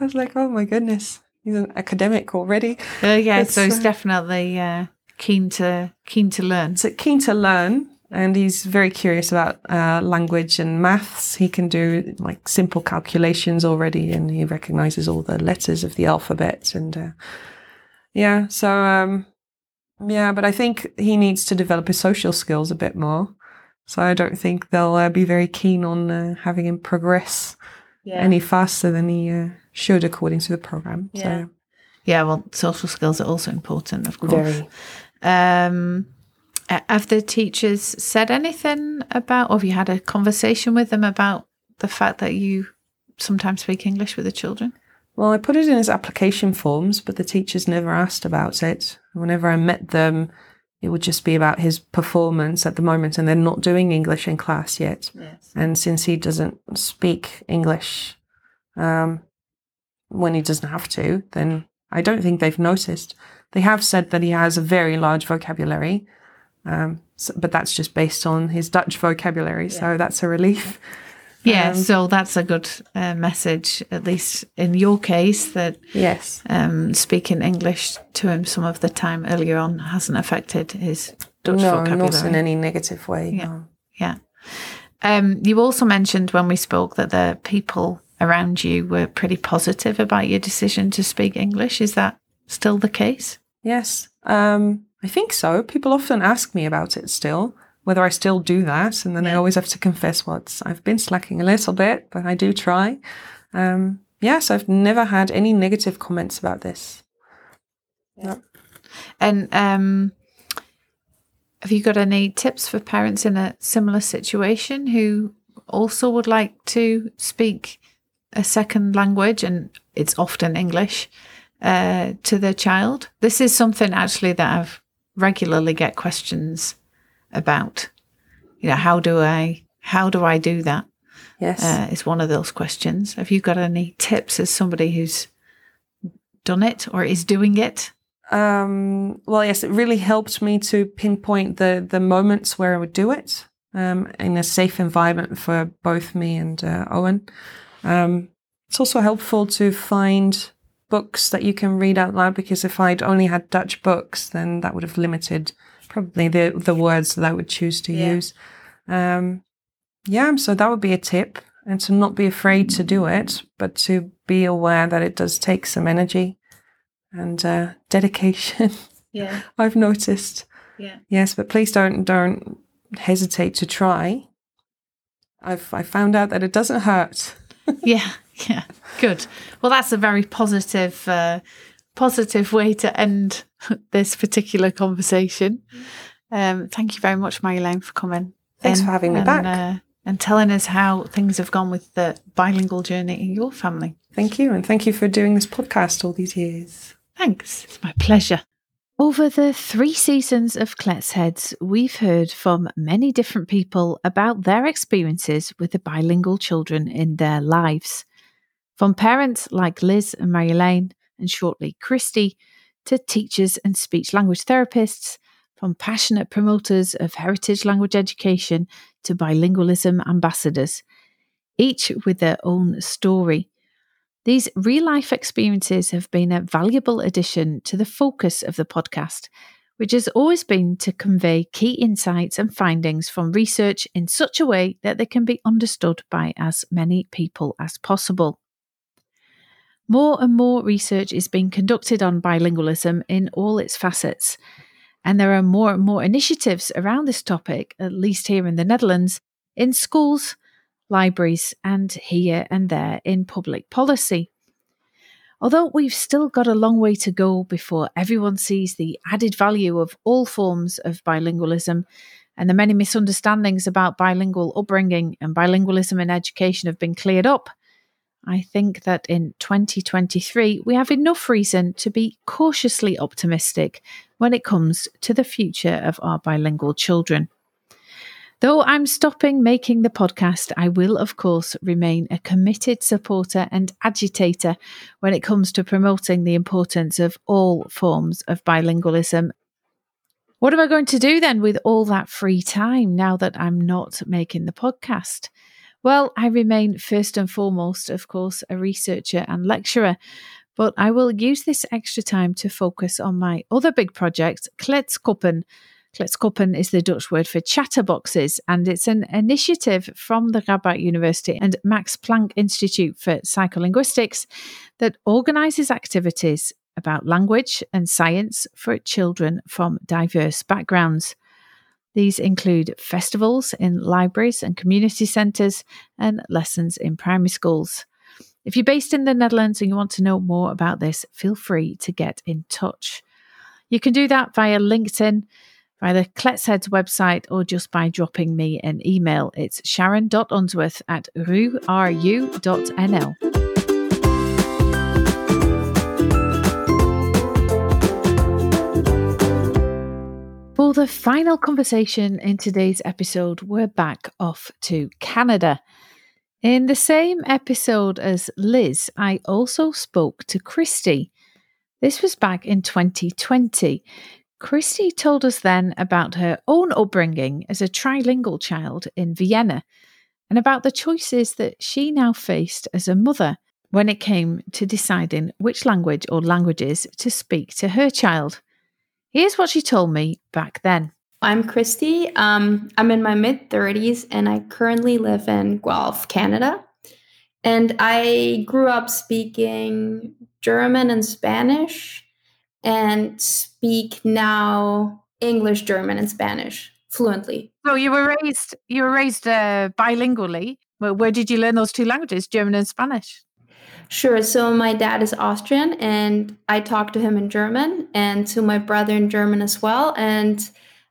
I was like, "Oh my goodness, he's an academic already." Uh, yeah, It's, so he's uh, definitely uh, keen to keen to learn. So keen to learn, and he's very curious about uh, language and maths. He can do like simple calculations already, and he recognizes all the letters of the alphabet. And uh, yeah, so um, yeah, but I think he needs to develop his social skills a bit more. So I don't think they'll uh, be very keen on uh, having him progress Yeah. any faster than he uh, should, according to the program. Yeah. So Yeah, well, social skills are also important, of course. very. Um, have the teachers said anything about, or have you had a conversation with them about the fact that you sometimes speak English with the children? Well, I put it in his application forms, but the teachers never asked about it. Whenever I met them, it would just be about his performance at the moment, and they're not doing English in class yet. Yes. And since he doesn't speak English um, when he doesn't have to, then I don't think they've noticed. They have said that he has a very large vocabulary, um, so, but that's just based on his Dutch vocabulary, so that's a relief. Yeah, Um, so that's a good uh, message, at least in your case, that Yes. um, speaking English to him some of the time earlier on hasn't affected his Dutch no, vocabulary. not in any negative way. Yeah. no. Yeah. Um, you also mentioned when we spoke that the people around you were pretty positive about your decision to speak English. Is that still the case? Yes, um, I think so. People often ask me about it still whether I still do that. And then I always have to confess what I've been slacking a little bit, but I do try. Um, yes, I've never had any negative comments about this. Yeah. And um, have you got any tips for parents in a similar situation who also would like to speak a second language, and it's often English, uh, to their child? This is something actually that I've regularly get questions about. You know, how do I how do I do that? Yes, uh, is one of those questions. Have you got any tips as somebody who's done it or is doing it? Um, well, yes, it really helped me to pinpoint the the moments where I would do it um, in a safe environment for both me and uh, Owen. Um, it's also helpful to find books that you can read out loud because if I'd only had Dutch books, then that would have limited probably the the words that I would choose to yeah. use. Um, yeah, so that would be a tip, and to not be afraid to do it, but to be aware that it does take some energy and uh, dedication. Yeah, I've noticed. Yeah. Yes, but please don't don't hesitate to try. I've I found out that it doesn't hurt. yeah, yeah, good. Well, that's a very positive, uh, positive way to end this particular conversation. Um, thank you very much, Marjolein, for coming. Thanks for having me and, back. Uh, and telling us how things have gone with the bilingual journey in your family. Thank you. And thank you for doing this podcast all these years. Thanks. It's my pleasure. Over the three seasons of Kletsheads, we've heard from many different people about their experiences with the bilingual children in their lives. From parents like Liz and Marjolein, and shortly Christi, to teachers and speech language therapists, from passionate promoters of heritage language education to bilingualism ambassadors, each with their own story. These real life experiences have been a valuable addition to the focus of the podcast, which has always been to convey key insights and findings from research in such a way that they can be understood by as many people as possible. More and more research is being conducted on bilingualism in all its facets, and there are more and more initiatives around this topic, at least here in the Netherlands, in schools, libraries, and here and there in public policy. Although we've still got a long way to go before everyone sees the added value of all forms of bilingualism, and the many misunderstandings about bilingual upbringing and bilingualism in education have been cleared up, I think that in 2023 we have enough reason to be cautiously optimistic when it comes to the future of our bilingual children. Though I'm stopping making the podcast, I will, of course, remain a committed supporter and agitator when it comes to promoting the importance of all forms of bilingualism. What am I going to do then with all that free time now that I'm not making the podcast? Well, I remain first and foremost, of course, a researcher and lecturer, but I will use this extra time to focus on my other big project, Kletskoppen Kletskoppen is the Dutch word for chatterboxes, and it's an initiative from the Radboud University and Max Planck Institute for Psycholinguistics that organises activities about language and science for children from diverse backgrounds. These include festivals in libraries and community centres and lessons in primary schools. If you're based in the Netherlands and you want to know more about this, feel free to get in touch. You can do that via LinkedIn via the Kletsheads website or just by dropping me an email. It's sharon.unsworth at ru.nl. For the final conversation in today's episode, we're back off to Canada. In the same episode as Liz, I also spoke to Christi. This was back in 2020. Christi told us then about her own upbringing as a trilingual child in Vienna and about the choices that she now faced as a mother when it came to deciding which language or languages to speak to her child. Here's what she told me back then. I'm Christi. Um, I'm in my mid 30s and I currently live in Guelph, Canada. And I grew up speaking German and Spanish and speak now English, German, and Spanish. fluently. So you were raised you were raised uh, bilingually. Where, where did you learn those two languages, German and Spanish? Sure. So my dad is Austrian, and I talk to him in German, and to my brother in German as well. And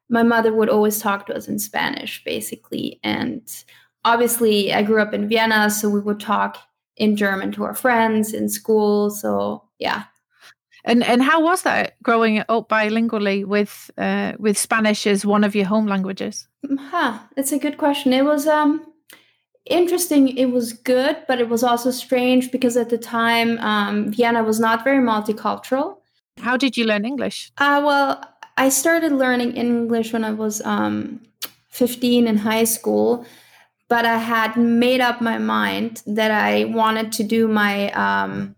my mother would always talk to us in Spanish, basically. And obviously, I grew up in Vienna, so we would talk in German to our friends in school. So yeah. And and how was that growing up bilingually with uh, with Spanish as one of your home languages? Huh. It's a good question. It was um interesting. It was good, but it was also strange because at the time um, Vienna was not very multicultural. How did you learn English? Uh, well, I started learning English when I was um, 15 in high school, but I had made up my mind that I wanted to do my um,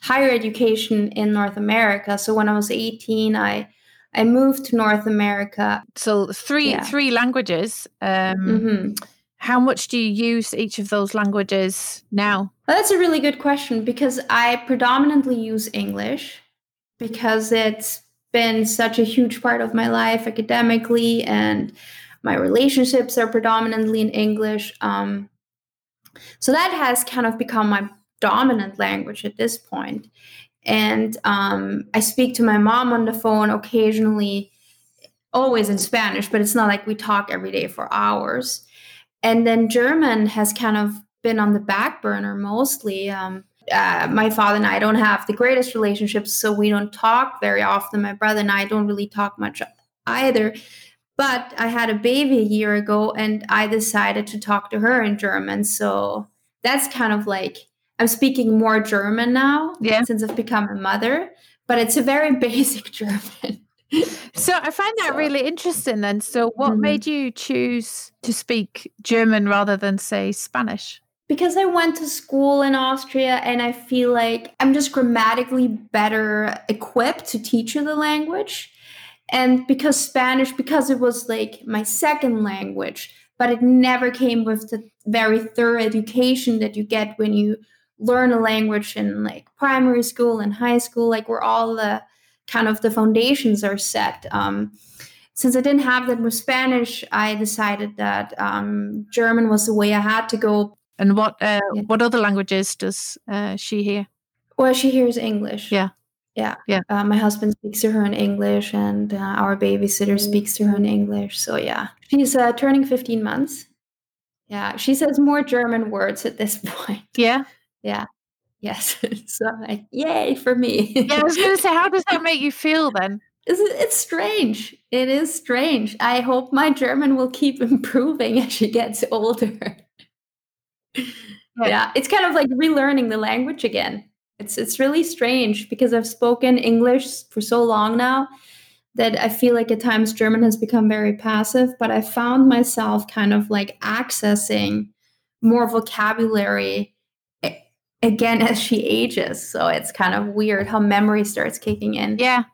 higher education in North America. So when I was 18, I I moved to North America. So three yeah. three languages. Um, mm-hmm. How much do you use each of those languages now? Well, that's a really good question because I predominantly use English because it's been such a huge part of my life academically and my relationships are predominantly in English. Um, so that has kind of become my dominant language at this point. And um, I speak to my mom on the phone occasionally, always in Spanish, but it's not like we talk every day for hours. And then German has kind of been on the back burner mostly. Um, uh, my father and I don't have the greatest relationships, so we don't talk very often. My brother and I don't really talk much either. But I had a baby a year ago and I decided to talk to her in German. So that's kind of like I'm speaking more German now yeah. since I've become a mother, but it's a very basic German. So I find that so, really interesting then. So what mm-hmm. made you choose to speak German rather than say Spanish? Because I went to school in Austria and I feel like I'm just grammatically better equipped to teach you the language. And because Spanish, because it was like my second language, but it never came with the very thorough education that you get when you learn a language in like primary school and high school, like where all the kind of the foundations are set. Um, since I didn't have that with Spanish, I decided that um, German was the way I had to go. And what uh, yeah. what other languages does uh, she hear? Well, she hears English. Yeah, yeah, yeah. Uh, my husband speaks to her in English, and uh, our babysitter speaks to her in English. So yeah, she's uh, turning fifteen months. Yeah, she says more German words at this point. Yeah, yeah. Yes. so like, yay for me. yeah, I was going to say, how does that make you feel then? It's, it's strange. It is strange. I hope my German will keep improving as she gets older. yeah. yeah, it's kind of like relearning the language again. It's it's really strange because I've spoken English for so long now that I feel like at times German has become very passive, but I found myself kind of like accessing more vocabulary again as she ages. So it's kind of weird how memory starts kicking in. Yeah.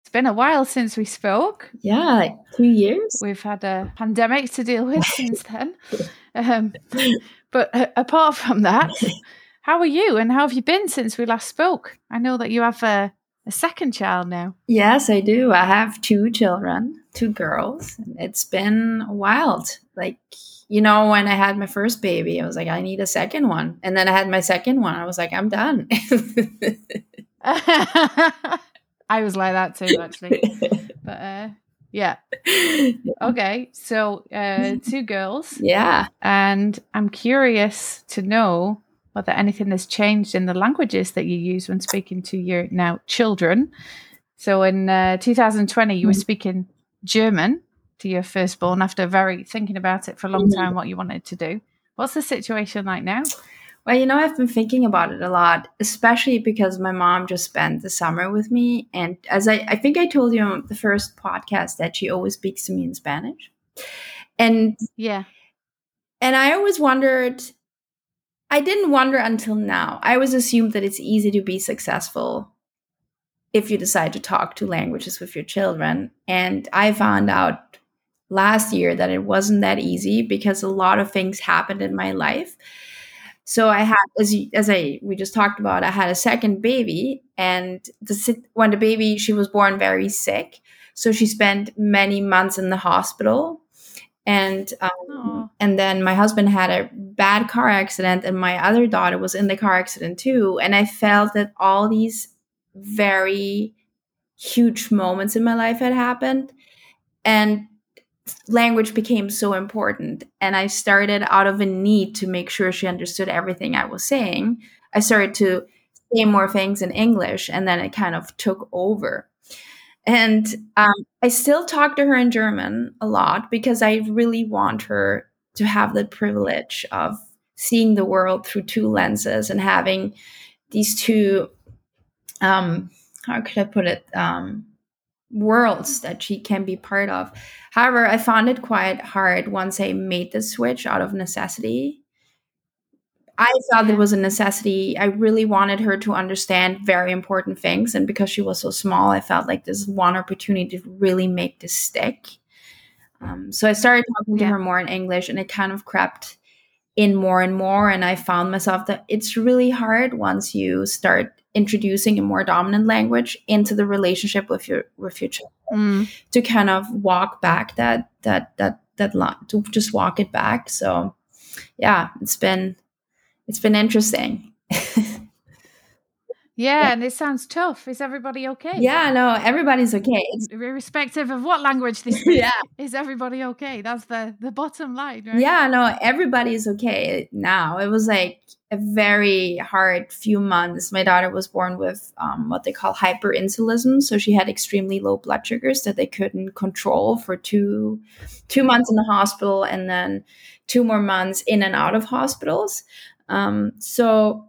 It's been a while since we spoke. Yeah, like two years. We've had a pandemic to deal with since then. Um, but uh, apart from that, how are you and how have you been since we last spoke? I know that you have a, a second child now. Yes, I do. I have two children, two girls. It's been wild. Like you know, when I had my first baby, I was like, I need a second one. And then I had my second one. I was like, I'm done. I was like that too, actually. But uh, yeah. Okay. So, uh, two girls. Yeah. And I'm curious to know whether anything has changed in the languages that you use when speaking to your now children. So, in uh, 2020, you were mm. speaking German to your firstborn after very thinking about it for a long mm-hmm. time what you wanted to do. What's the situation like now? Well, you know, I've been thinking about it a lot, especially because my mom just spent the summer with me. And as I, I think I told you on the first podcast that she always speaks to me in Spanish. And yeah. And I always wondered, I didn't wonder until now. I always assumed that it's easy to be successful if you decide to talk two languages with your children. And I found out last year that it wasn't that easy because a lot of things happened in my life. So I had, as as I we just talked about, I had a second baby, and the when the baby she was born very sick. So she spent many months in the hospital. And um, and then my husband had a bad car accident, and my other daughter was in the car accident too. And I felt that all these very huge moments in my life had happened, and language became so important. And I started out of a need to make sure she understood everything I was saying. I started to say more things in English, and then it kind of took over. And um, I still talk to her in German a lot because I really want her to have the privilege of seeing the world through two lenses and having these two, um, how could I put it, um, worlds that she can be part of. However, I found it quite hard once I made the switch out of necessity I felt there was a necessity. I really wanted her to understand very important things. And because she was so small, I felt like this one opportunity to really make this stick. Um, so I started talking yeah. to her more in English and it kind of crept in more and more. And I found myself that it's really hard once you start introducing a more dominant language into the relationship with your with your child mm. to kind of walk back that that that that line to just walk it back. So yeah, it's been it's been interesting. Yeah, and it sounds tough. Is everybody okay? Yeah, no, everybody's okay. It's irrespective of what language they speak. yeah, is everybody okay? That's the the bottom line, right? Yeah, no, everybody's okay now. It was like a very hard few months. My daughter was born with um, what they call hyperinsulinism, so she had extremely low blood sugars that they couldn't control for two two months in the hospital, and then two more months in and out of hospitals. Um, so,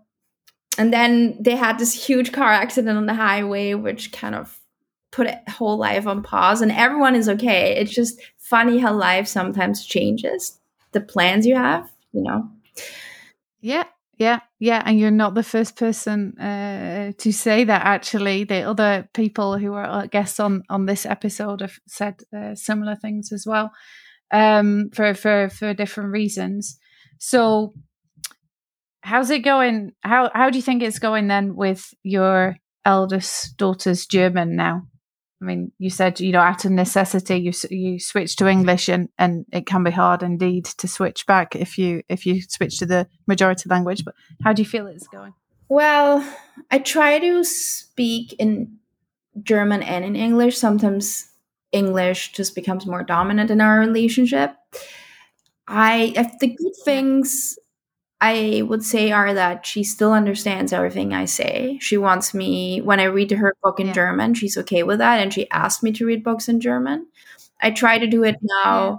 and then they had this huge car accident on the highway, which kind of put whole life on pause. And everyone is okay. It's just funny how life sometimes changes the plans you have, you know? Yeah, yeah, yeah, and you're not the first person uh, to say that. Actually, the other people who are uh, guests on on this episode have said uh, similar things as well, um, for for for different reasons. So, how's it going? How how do you think it's going then with your eldest daughter's German now? I mean, you said you know out of necessity you you switch to English, and and it can be hard indeed to switch back if you if you switch to the majority language. But how do you feel it's going? Well, I try to speak in German and in English. Sometimes English just becomes more dominant in our relationship. I, I the good things I would say are that she still understands everything I say. She wants me when I read to her book in yeah. German, she's okay with that and she asked me to read books in German. I try to do it now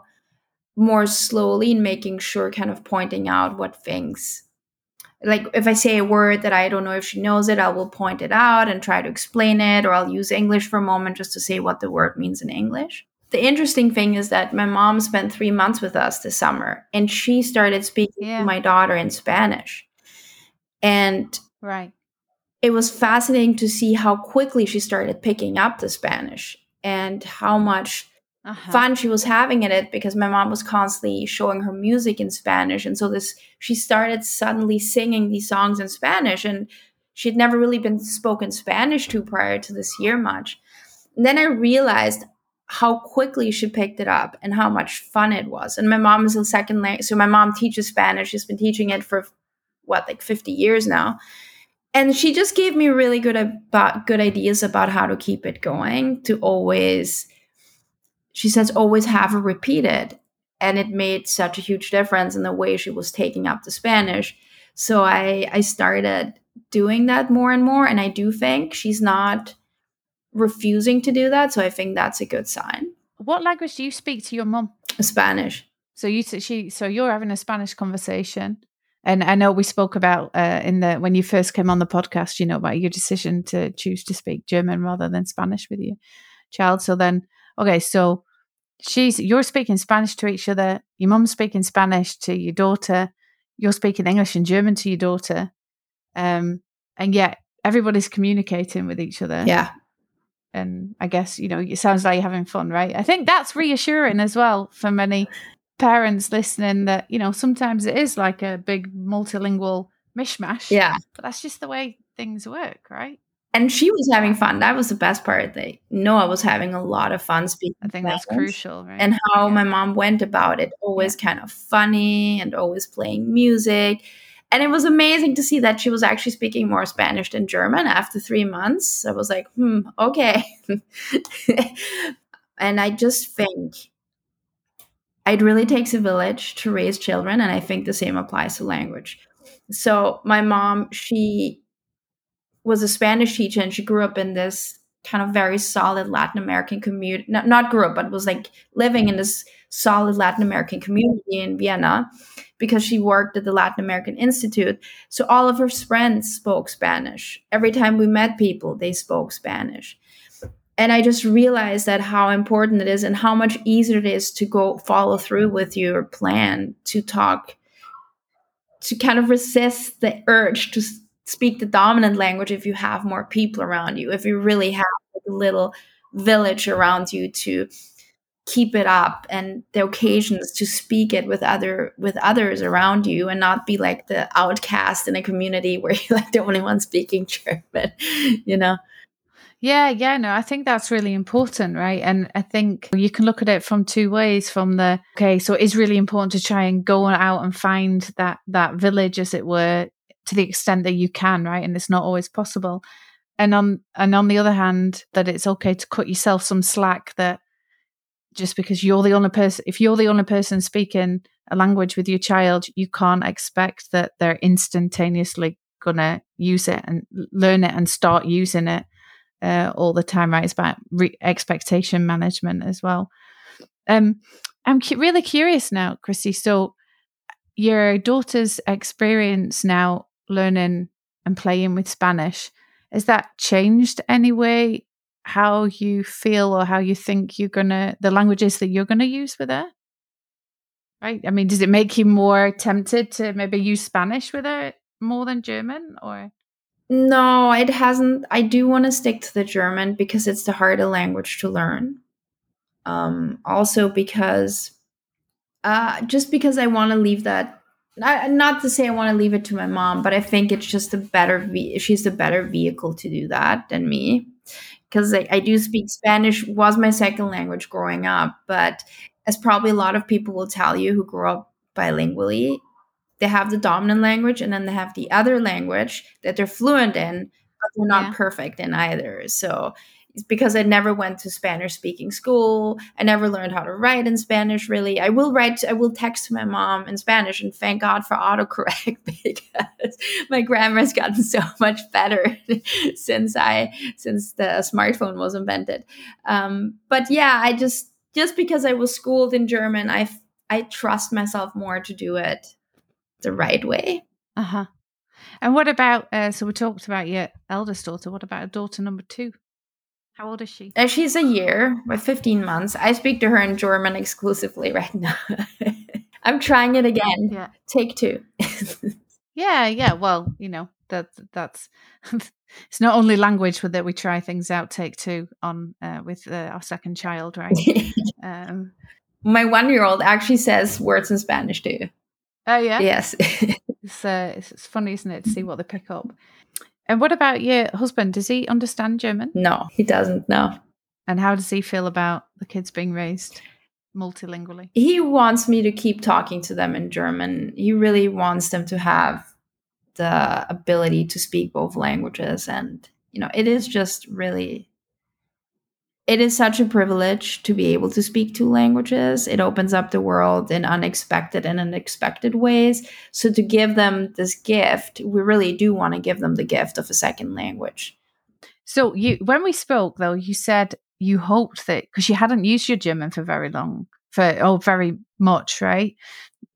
yeah. more slowly and making sure kind of pointing out what things like if I say a word that I don't know if she knows it, I will point it out and try to explain it or I'll use English for a moment just to say what the word means in English the interesting thing is that my mom spent three months with us this summer and she started speaking yeah. to my daughter in Spanish. And right. It was fascinating to see how quickly she started picking up the Spanish and how much uh-huh. fun she was having in it because my mom was constantly showing her music in Spanish. And so this she started suddenly singing these songs in Spanish and she'd never really been spoken Spanish to prior to this year much. And then I realized how quickly she picked it up and how much fun it was. And my mom is a second language, so my mom teaches Spanish. She's been teaching it for what, like 50 years now. And she just gave me really good about good ideas about how to keep it going. To always, she says, always have her repeat it, and it made such a huge difference in the way she was taking up the Spanish. So I I started doing that more and more, and I do think she's not refusing to do that. So I think that's a good sign. What language do you speak to your mom? Spanish. So you she so you're having a Spanish conversation. And I know we spoke about uh, in the when you first came on the podcast, you know, about your decision to choose to speak German rather than Spanish with your child. So then, okay, so she's you're speaking Spanish to each other. Your mom's speaking Spanish to your daughter. You're speaking English and German to your daughter. Um, and yet everybody's communicating with each other. Yeah and I guess you know it sounds like you're having fun, right? I think that's reassuring as well for many parents listening that you know sometimes it is like a big multilingual mishmash. Yeah, but that's just the way things work, right? and she was having fun. That was the best part. They Noah was having a lot of fun speaking. I think that's crucial, right? And how yeah. my mom went about it, always yeah. kind of funny and always playing music. And it was amazing to see that she was actually speaking more Spanish than German after three months. I was like, hmm, okay. and I just think it really takes a village to raise children. And I think the same applies to language. So my mom, she was a Spanish teacher and she grew up in this kind of very solid Latin American community. Not, not grew up, but was like living in this solid Latin American community in Vienna because she worked at the Latin American Institute. So all of her friends spoke Spanish. Every time we met people, they spoke Spanish. And I just realized that how important it is and how much easier it is to go follow through with your plan to talk, to kind of resist the urge to speak the dominant language if you have more people around you, if you really have a little village around you to keep it up and the occasions to speak it with other with others around you and not be like the outcast in a community where you're like the only one speaking German, you know. Yeah, yeah, no, I think that's really important, right? And I think you can look at it from two ways from the okay, so it is really important to try and go out and find that that village as it were to the extent that you can, right? And it's not always possible. And on and on the other hand, that it's okay to cut yourself some slack that just because you're the only person if you're the only person speaking a language with your child, you can't expect that they're instantaneously gonna use it and learn it and start using it uh, all the time, right? It's about re- expectation management as well. Um, I'm cu- really curious now, Christi. So, your daughter's experience now learning and playing with Spanish has that changed any way how you feel or how you think you're gonna the languages that you're gonna use with her? Right? I mean, does it make you more tempted to maybe use Spanish with her more than German or? No, it hasn't. I do want to stick to the German because it's the harder language to learn. Um, also because, uh, just because I want to leave that. Not, not to say I want to leave it to my mom, but I think it's just a better. Ve- she's the better vehicle to do that than me, because I, I do speak Spanish. Was my second language growing up, but as probably a lot of people will tell you who grew up bilingually, they have the dominant language and then they have the other language that they're fluent in, but they're not yeah. perfect in either. So because I never went to Spanish speaking school. I never learned how to write in Spanish really. I will write I will text my mom in Spanish and thank God for autocorrect because my grammar has gotten so much better since I since the smartphone was invented. Um, but yeah, I just just because I was schooled in German, I I trust myself more to do it the right way. Uh huh. And what about? Uh, so we talked about your eldest daughter. What about a daughter number two? How old is she? Uh, she's a year, with 15 months. I speak to her in German exclusively right now. I'm trying it again. Yeah. Take two. yeah, yeah. Well, you know that that's it's not only language that we try things out. Take two on uh, with uh, our second child, right? um, My one year old actually says words in Spanish too. Oh yeah. Yes. it's, uh, it's, it's funny, isn't it, to see what they pick up. And what about your husband? Does he understand German? No, he doesn't. No. And how does he feel about the kids being raised multilingually? He wants me to keep talking to them in German. He really wants them to have the ability to speak both languages and you know it is just really it is such a privilege to be able to speak two languages. It opens up the world in unexpected and unexpected ways. So, to give them this gift, we really do want to give them the gift of a second language. So, you when we spoke, though, you said you hoped that because you hadn't used your German for very long, for oh, very much, right?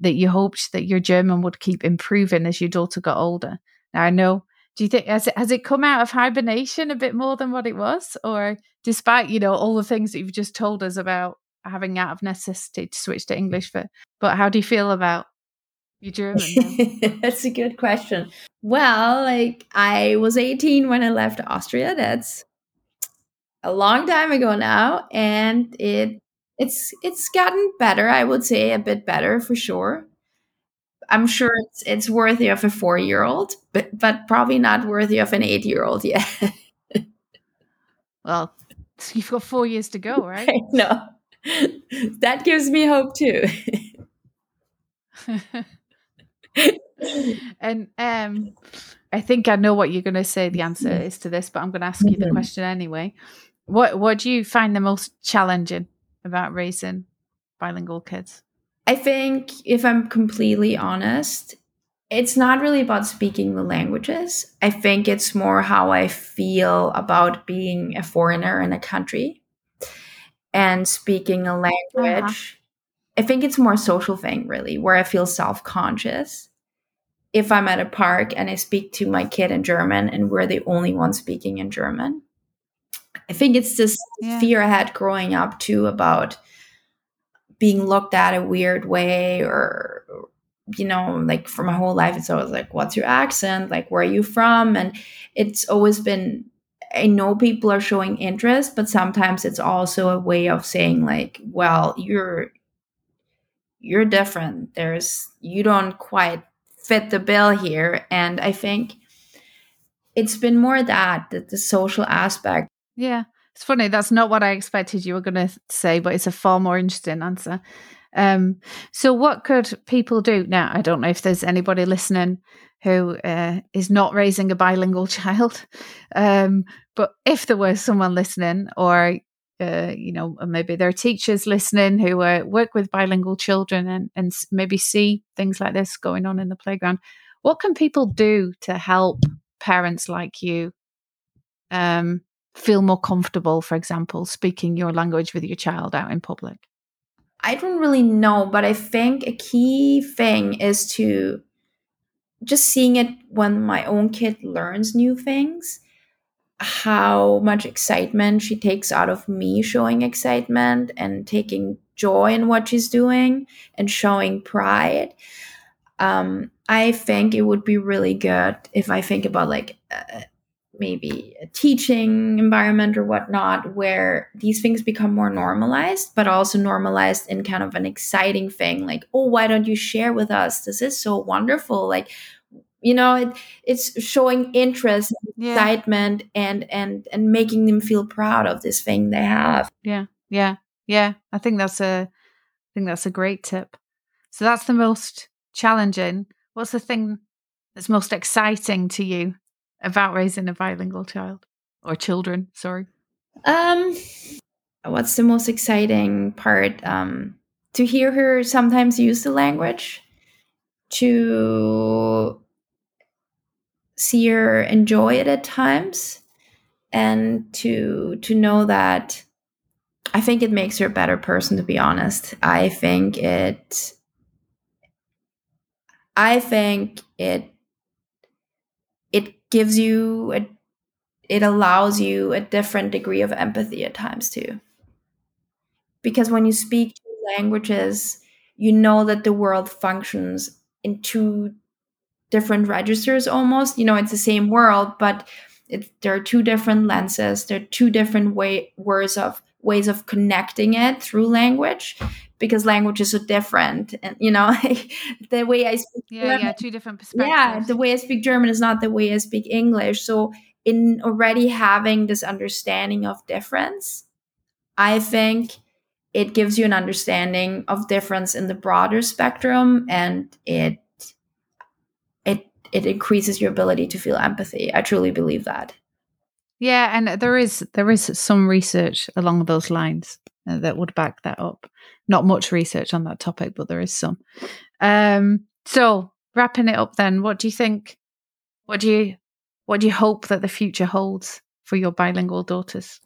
That you hoped that your German would keep improving as your daughter got older. Now, I know do you think has it has it come out of hibernation a bit more than what it was? Or despite you know all the things that you've just told us about having out of necessity to switch to english for but how do you feel about your german that's a good question. Well like i was 18 when i left austria that's a long time ago now and it it's it's gotten better i would say a bit better for sure I'm sure it's it's worthy of a four year old, but but probably not worthy of an eight year old yet. Well, you've got four years to go, right? no, that gives me hope too. and um, I think I know what you're going to say. The answer Mm-hmm. is to this, but I'm going to ask you the question anyway. What What do you find the most challenging about raising bilingual kids? I think, if I'm completely honest, it's not really about speaking the languages. I think it's more how I feel about being a foreigner in a country and speaking a uh-huh. language. I think it's more a social thing, really, where I feel self conscious. If I'm at a park and I speak to my kid in German and we're the only one speaking in German, I think it's this Yeah. fear I had growing up too about being looked at a weird way or you know like for my whole life it's always like what's your accent? Like where are you from? And it's always been i know people are showing interest but sometimes it's also a way of saying like well you're you're different. There's you don't quite fit the bill here. And i think it's been more that that the social aspect Yeah, it's funny. That's not what I expected you were going to say, but it's a far more interesting answer. Um, so, what could people do now? I don't know if there's anybody listening who uh, is not raising a bilingual child, um, but if there was someone listening, or uh, you know, maybe there are teachers listening who uh, work with bilingual children and and maybe see things like this going on in the playground, what can people do to help parents like you? Um, feel more comfortable, for example, speaking your language with your child out in public? I don't really know, but I think a key thing is to just seeing it when my own kid learns new things, how much excitement she takes out of me showing excitement and taking joy in what she's doing and showing pride. Um, I think it would be really good if I think about like uh, maybe a teaching environment or whatnot where these things become more normalized but also normalized in kind of an exciting thing like oh why don't you share with us this is so wonderful like you know it, it's showing interest Yeah. excitement and and and making them feel proud of this thing they have Yeah, yeah, yeah. I think that's a, I think that's a great tip. So that's the most challenging. What's the thing that's most exciting to you about raising a bilingual child or children? Sorry. Um, what's the most exciting part? Um, to hear her sometimes use the language, to see her enjoy it at times, and to to know that I think it makes her a better person. To be honest, I think it. I think it. Gives you a it allows you a different degree of empathy at times too. Because when you speak two languages, you know that the world functions in two different registers almost. You know, it's the same world, but it, there are two different lenses. There are two different way words of ways of connecting it through language because language is so different. And you know, the way I speak Yeah, German- yeah. Two different perspectives. yeah, the way I speak German is not the way I speak English. So, in already having this understanding of difference, I think it gives you an understanding of difference in the broader spectrum, and it it it increases your ability to feel empathy. I truly believe that. Yeah, and there is there is some research along those lines uh, that would back that up. Not much research on that topic, but there is some. Um, so wrapping it up, then, what do you think? What do you what do you hope that the future holds for your bilingual daughters,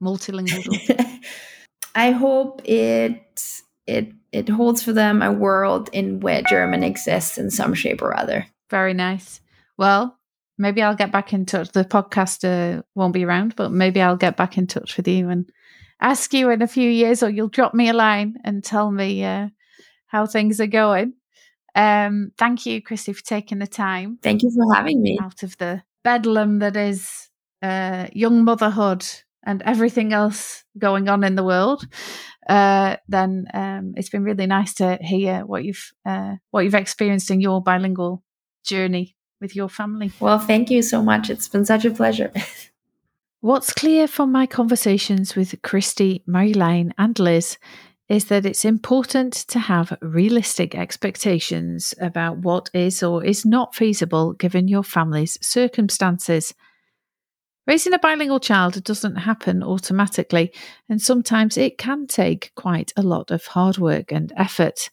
multilingual daughters? I hope it it it holds for them a world in where German exists in some shape or other. Very nice. Well, maybe I'll get back in touch. The podcast uh, won't be around, but maybe I'll get back in touch with you and ask you in a few years, or you'll drop me a line and tell me uh, how things are going. Um, thank you, Christi, for taking the time Thank you for having me. out of the bedlam that is uh, young motherhood and everything else going on in the world. Uh, then um, it's been really nice to hear what you've uh, what you've experienced in your bilingual journey with your family. Well, thank you so much. It's been such a pleasure. What's clear from my conversations with Christi, Marjolein, and Liz is that it's important to have realistic expectations about what is or is not feasible given your family's circumstances. Raising a bilingual child doesn't happen automatically, and sometimes it can take quite a lot of hard work and effort.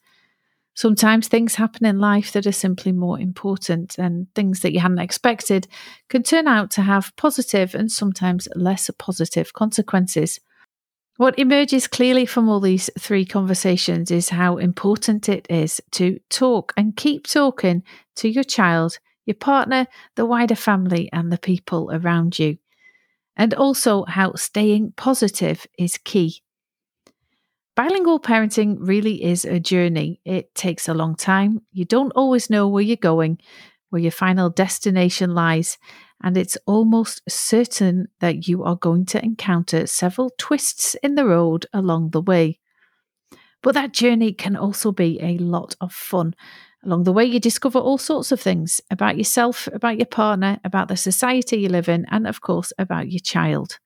Sometimes things happen in life that are simply more important, and things that you hadn't expected can turn out to have positive and sometimes less positive consequences. What emerges clearly from all these three conversations is how important it is to talk and keep talking to your child, your partner, the wider family, and the people around you. And also how staying positive is key. Bilingual parenting really is a journey. It takes a long time. You don't always know where you're going, where your final destination lies, and it's almost certain that you are going to encounter several twists in the road along the way. But that journey can also be a lot of fun. Along the way, you discover all sorts of things about yourself, about your partner, about the society you live in, and of course, about your child.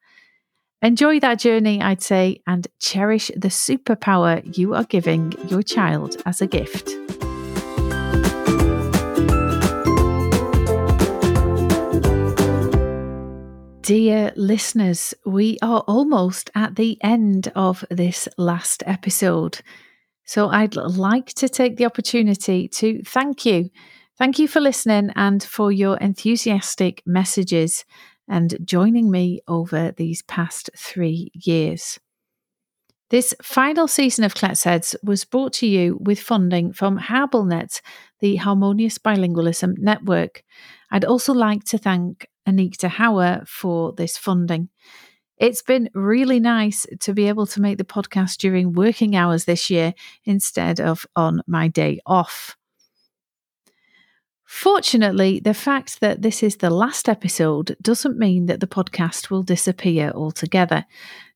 Enjoy that journey, I'd say, and cherish the superpower you are giving your child as a gift. Dear listeners, we are almost at the end of this last episode. So I'd like to take the opportunity to thank you. Thank you for listening and for your enthusiastic messages and joining me over these past three years. This final season of Kletsheads was brought to you with funding from HaBilNet, the Harmonious Bilingualism Network. I'd also like to thank Annick De Houwer for this funding. It's been really nice to be able to make the podcast during working hours this year instead of on my day off. Fortunately, the fact that this is the last episode doesn't mean that the podcast will disappear altogether.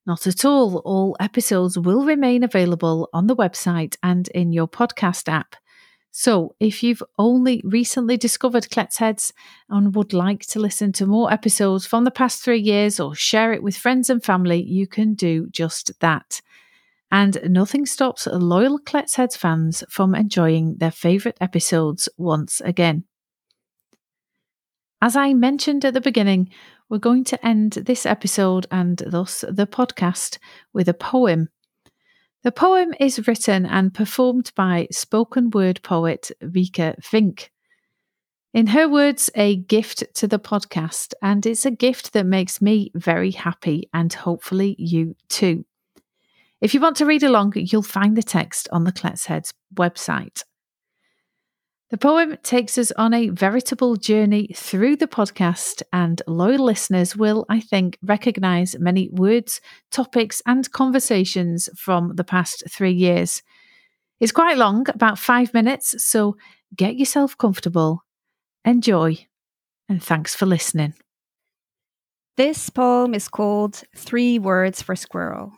Not at all. All episodes will remain available on the website and in your podcast app. So, if you've only recently discovered Kletsheads and would like to listen to more episodes from the past three years or share it with friends and family, you can do just that. And nothing stops loyal Kletsheads fans from enjoying their favourite episodes once again. As I mentioned at the beginning, we're going to end this episode and thus the podcast with a poem. The poem is written and performed by spoken word poet Vika Vink. In her words, a gift to the podcast, and it's a gift that makes me very happy and hopefully you too. If you want to read along, you'll find the text on the Kletsheads website. The poem takes us on a veritable journey through the podcast, and loyal listeners will, I think, recognize many words, topics, and conversations from the past three years. It's quite long, about five minutes, so get yourself comfortable, enjoy, and thanks for listening. This poem is called Three Words for Squirrel.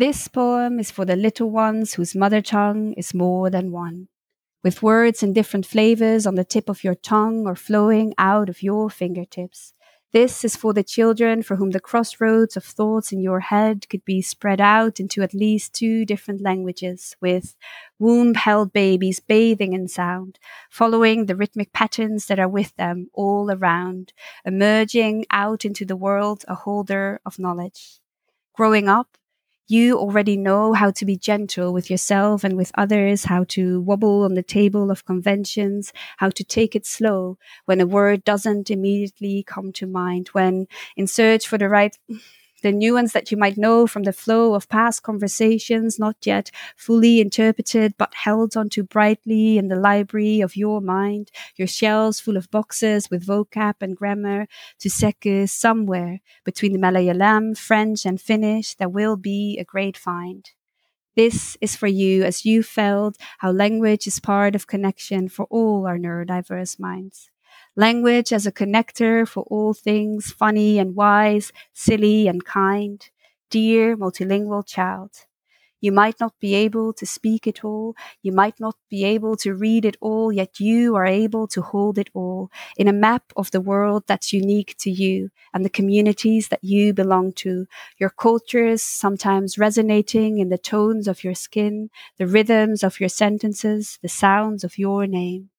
This poem is for the little ones whose mother tongue is more than one, with words in different flavors on the tip of your tongue or flowing out of your fingertips. This is for the children for whom the crossroads of thoughts in your head could be spread out into at least two different languages, with womb held babies bathing in sound, following the rhythmic patterns that are with them all around, emerging out into the world a holder of knowledge. Growing up, you already know how to be gentle with yourself and with others, how to wobble on the table of conventions, how to take it slow when a word doesn't immediately come to mind, when in search for the right the nuance that you might know from the flow of past conversations, not yet fully interpreted, but held onto brightly in the library of your mind, your shelves full of boxes with vocab and grammar to secure somewhere between the Malayalam, French, and Finnish, there will be a great find. This is for you as you felt how language is part of connection for all our neurodiverse minds language as a connector for all things funny and wise, silly and kind. Dear multilingual child, You might not be able to speak it all. You might not be able to read it all, yet you are able to hold it all in a map of the world that's unique to you and the communities that you belong to. Your cultures sometimes resonating in the tones of your skin, the rhythms of your sentences, the sounds of your name.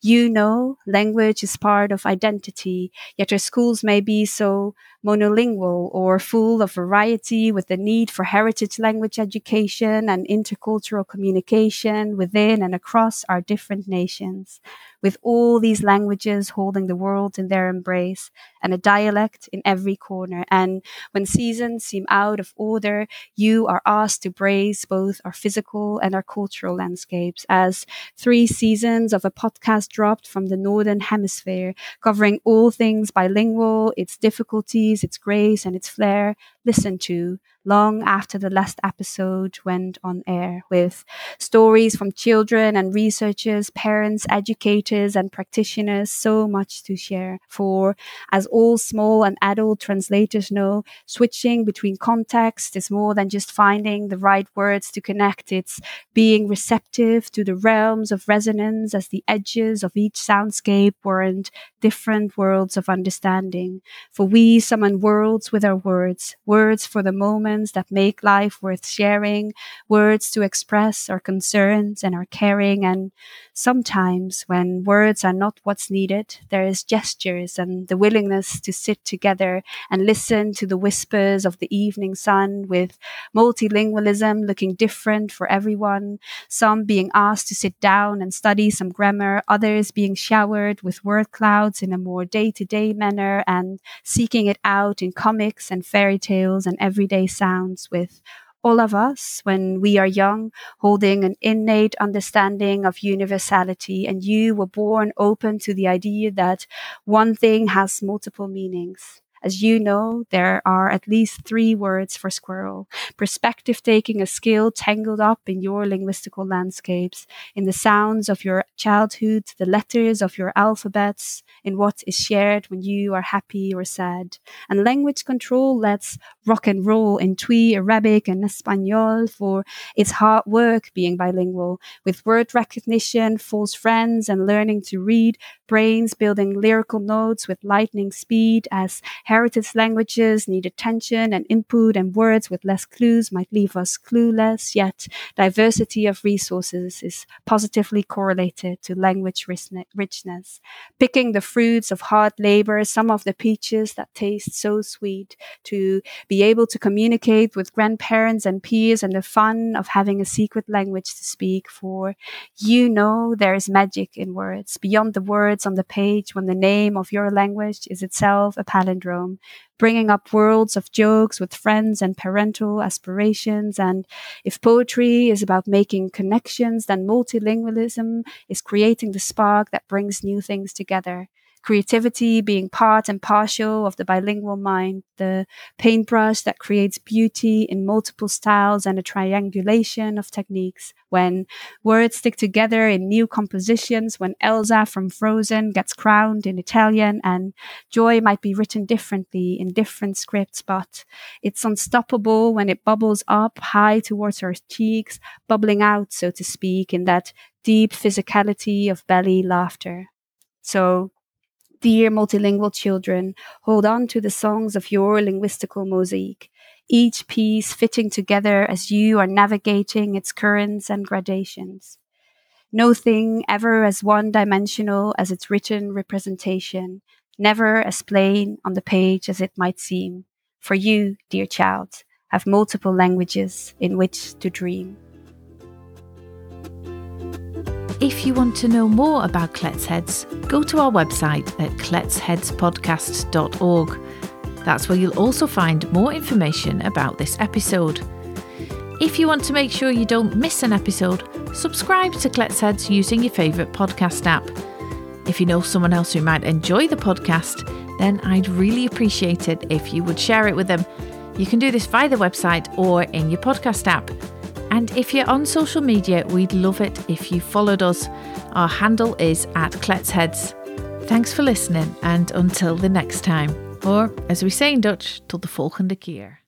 You know language is part of identity, yet our schools may be so monolingual or full of variety with the need for heritage language education and intercultural communication within and across our different nations with all these languages holding the world in their embrace and a dialect in every corner. And when seasons seem out of order, you are asked to brace both our physical and our cultural landscapes as three seasons of a podcast dropped from the Northern Hemisphere, covering all things bilingual, its difficulties, its grace, and its flair, listened to long after the last episode went on air with stories from children and researchers, parents, educators, and practitioners. So much to share. For as all small and adult translators know, switching between contexts is more than just finding the right words to connect. It's being receptive to the realms of resonance as the edges of each soundscape warrant different worlds of understanding. For we summon worlds with our words, words for the moments that make life worth sharing, words to express our concerns and our caring. And sometimes when words are not what's needed, there is gestures and the willingness to sit together and listen to the whispers of the evening sun with multilingualism looking different for everyone. Some being asked to sit down and study some grammar, others being showered with word clouds in a more day to day manner and seeking it out in comics and fairy tales and everyday sounds with all of us, when we are young, holding an innate understanding of universality, and you were born open to the idea that one thing has multiple meanings. As you know, there are at least three words for squirrel. Perspective taking a skill tangled up in your linguistical landscapes, in the sounds of your childhood, the letters of your alphabets, in what is shared when you are happy or sad. And language control lets rock and roll in Twi, Arabic, and Espanol for its hard work being bilingual, with word recognition, false friends, and learning to read, brains building lyrical notes with lightning speed as heritage languages need attention and input and words with less clues might leave us clueless, yet diversity of resources is positively correlated to language richness. Picking the fruits of hard labor, some of the peaches that taste so sweet, to be able to communicate with grandparents and peers and the fun of having a secret language to speak for. You know there is magic in words, beyond the words on the page when the name of your language is itself a palindrome, bringing up worlds of jokes with friends and parental aspirations. And if poetry is about making connections, then multilingualism is creating the spark that brings new things together creativity being part and partial of the bilingual mind, the paintbrush that creates beauty in multiple styles and a triangulation of techniques. When words stick together in new compositions, when Elsa from Frozen gets crowned in Italian and joy might be written differently in different scripts, but it's unstoppable when it bubbles up high towards her cheeks, bubbling out, so to speak, in that deep physicality of belly laughter. So Dear multilingual children, hold on to the songs of your linguistical mosaic, each piece fitting together as you are navigating its currents and gradations. No thing ever as one dimensional as its written representation, never as plain on the page as it might seem. For you, dear child, have multiple languages in which to dream. If you want to know more about Kletsheads, go to our website at kletsheadspodcast.org. That's where you'll also find more information about this episode. If you want to make sure you don't miss an episode, subscribe to Kletsheads using your favourite podcast app. If you know someone else who might enjoy the podcast, then I'd really appreciate it if you would share it with them. You can do this via the website or in your podcast app. And if you're on social media, we'd love it if you followed us. Our handle is at Kletsheads. Thanks for listening, and until the next time, or as we say in Dutch, tot de volgende keer.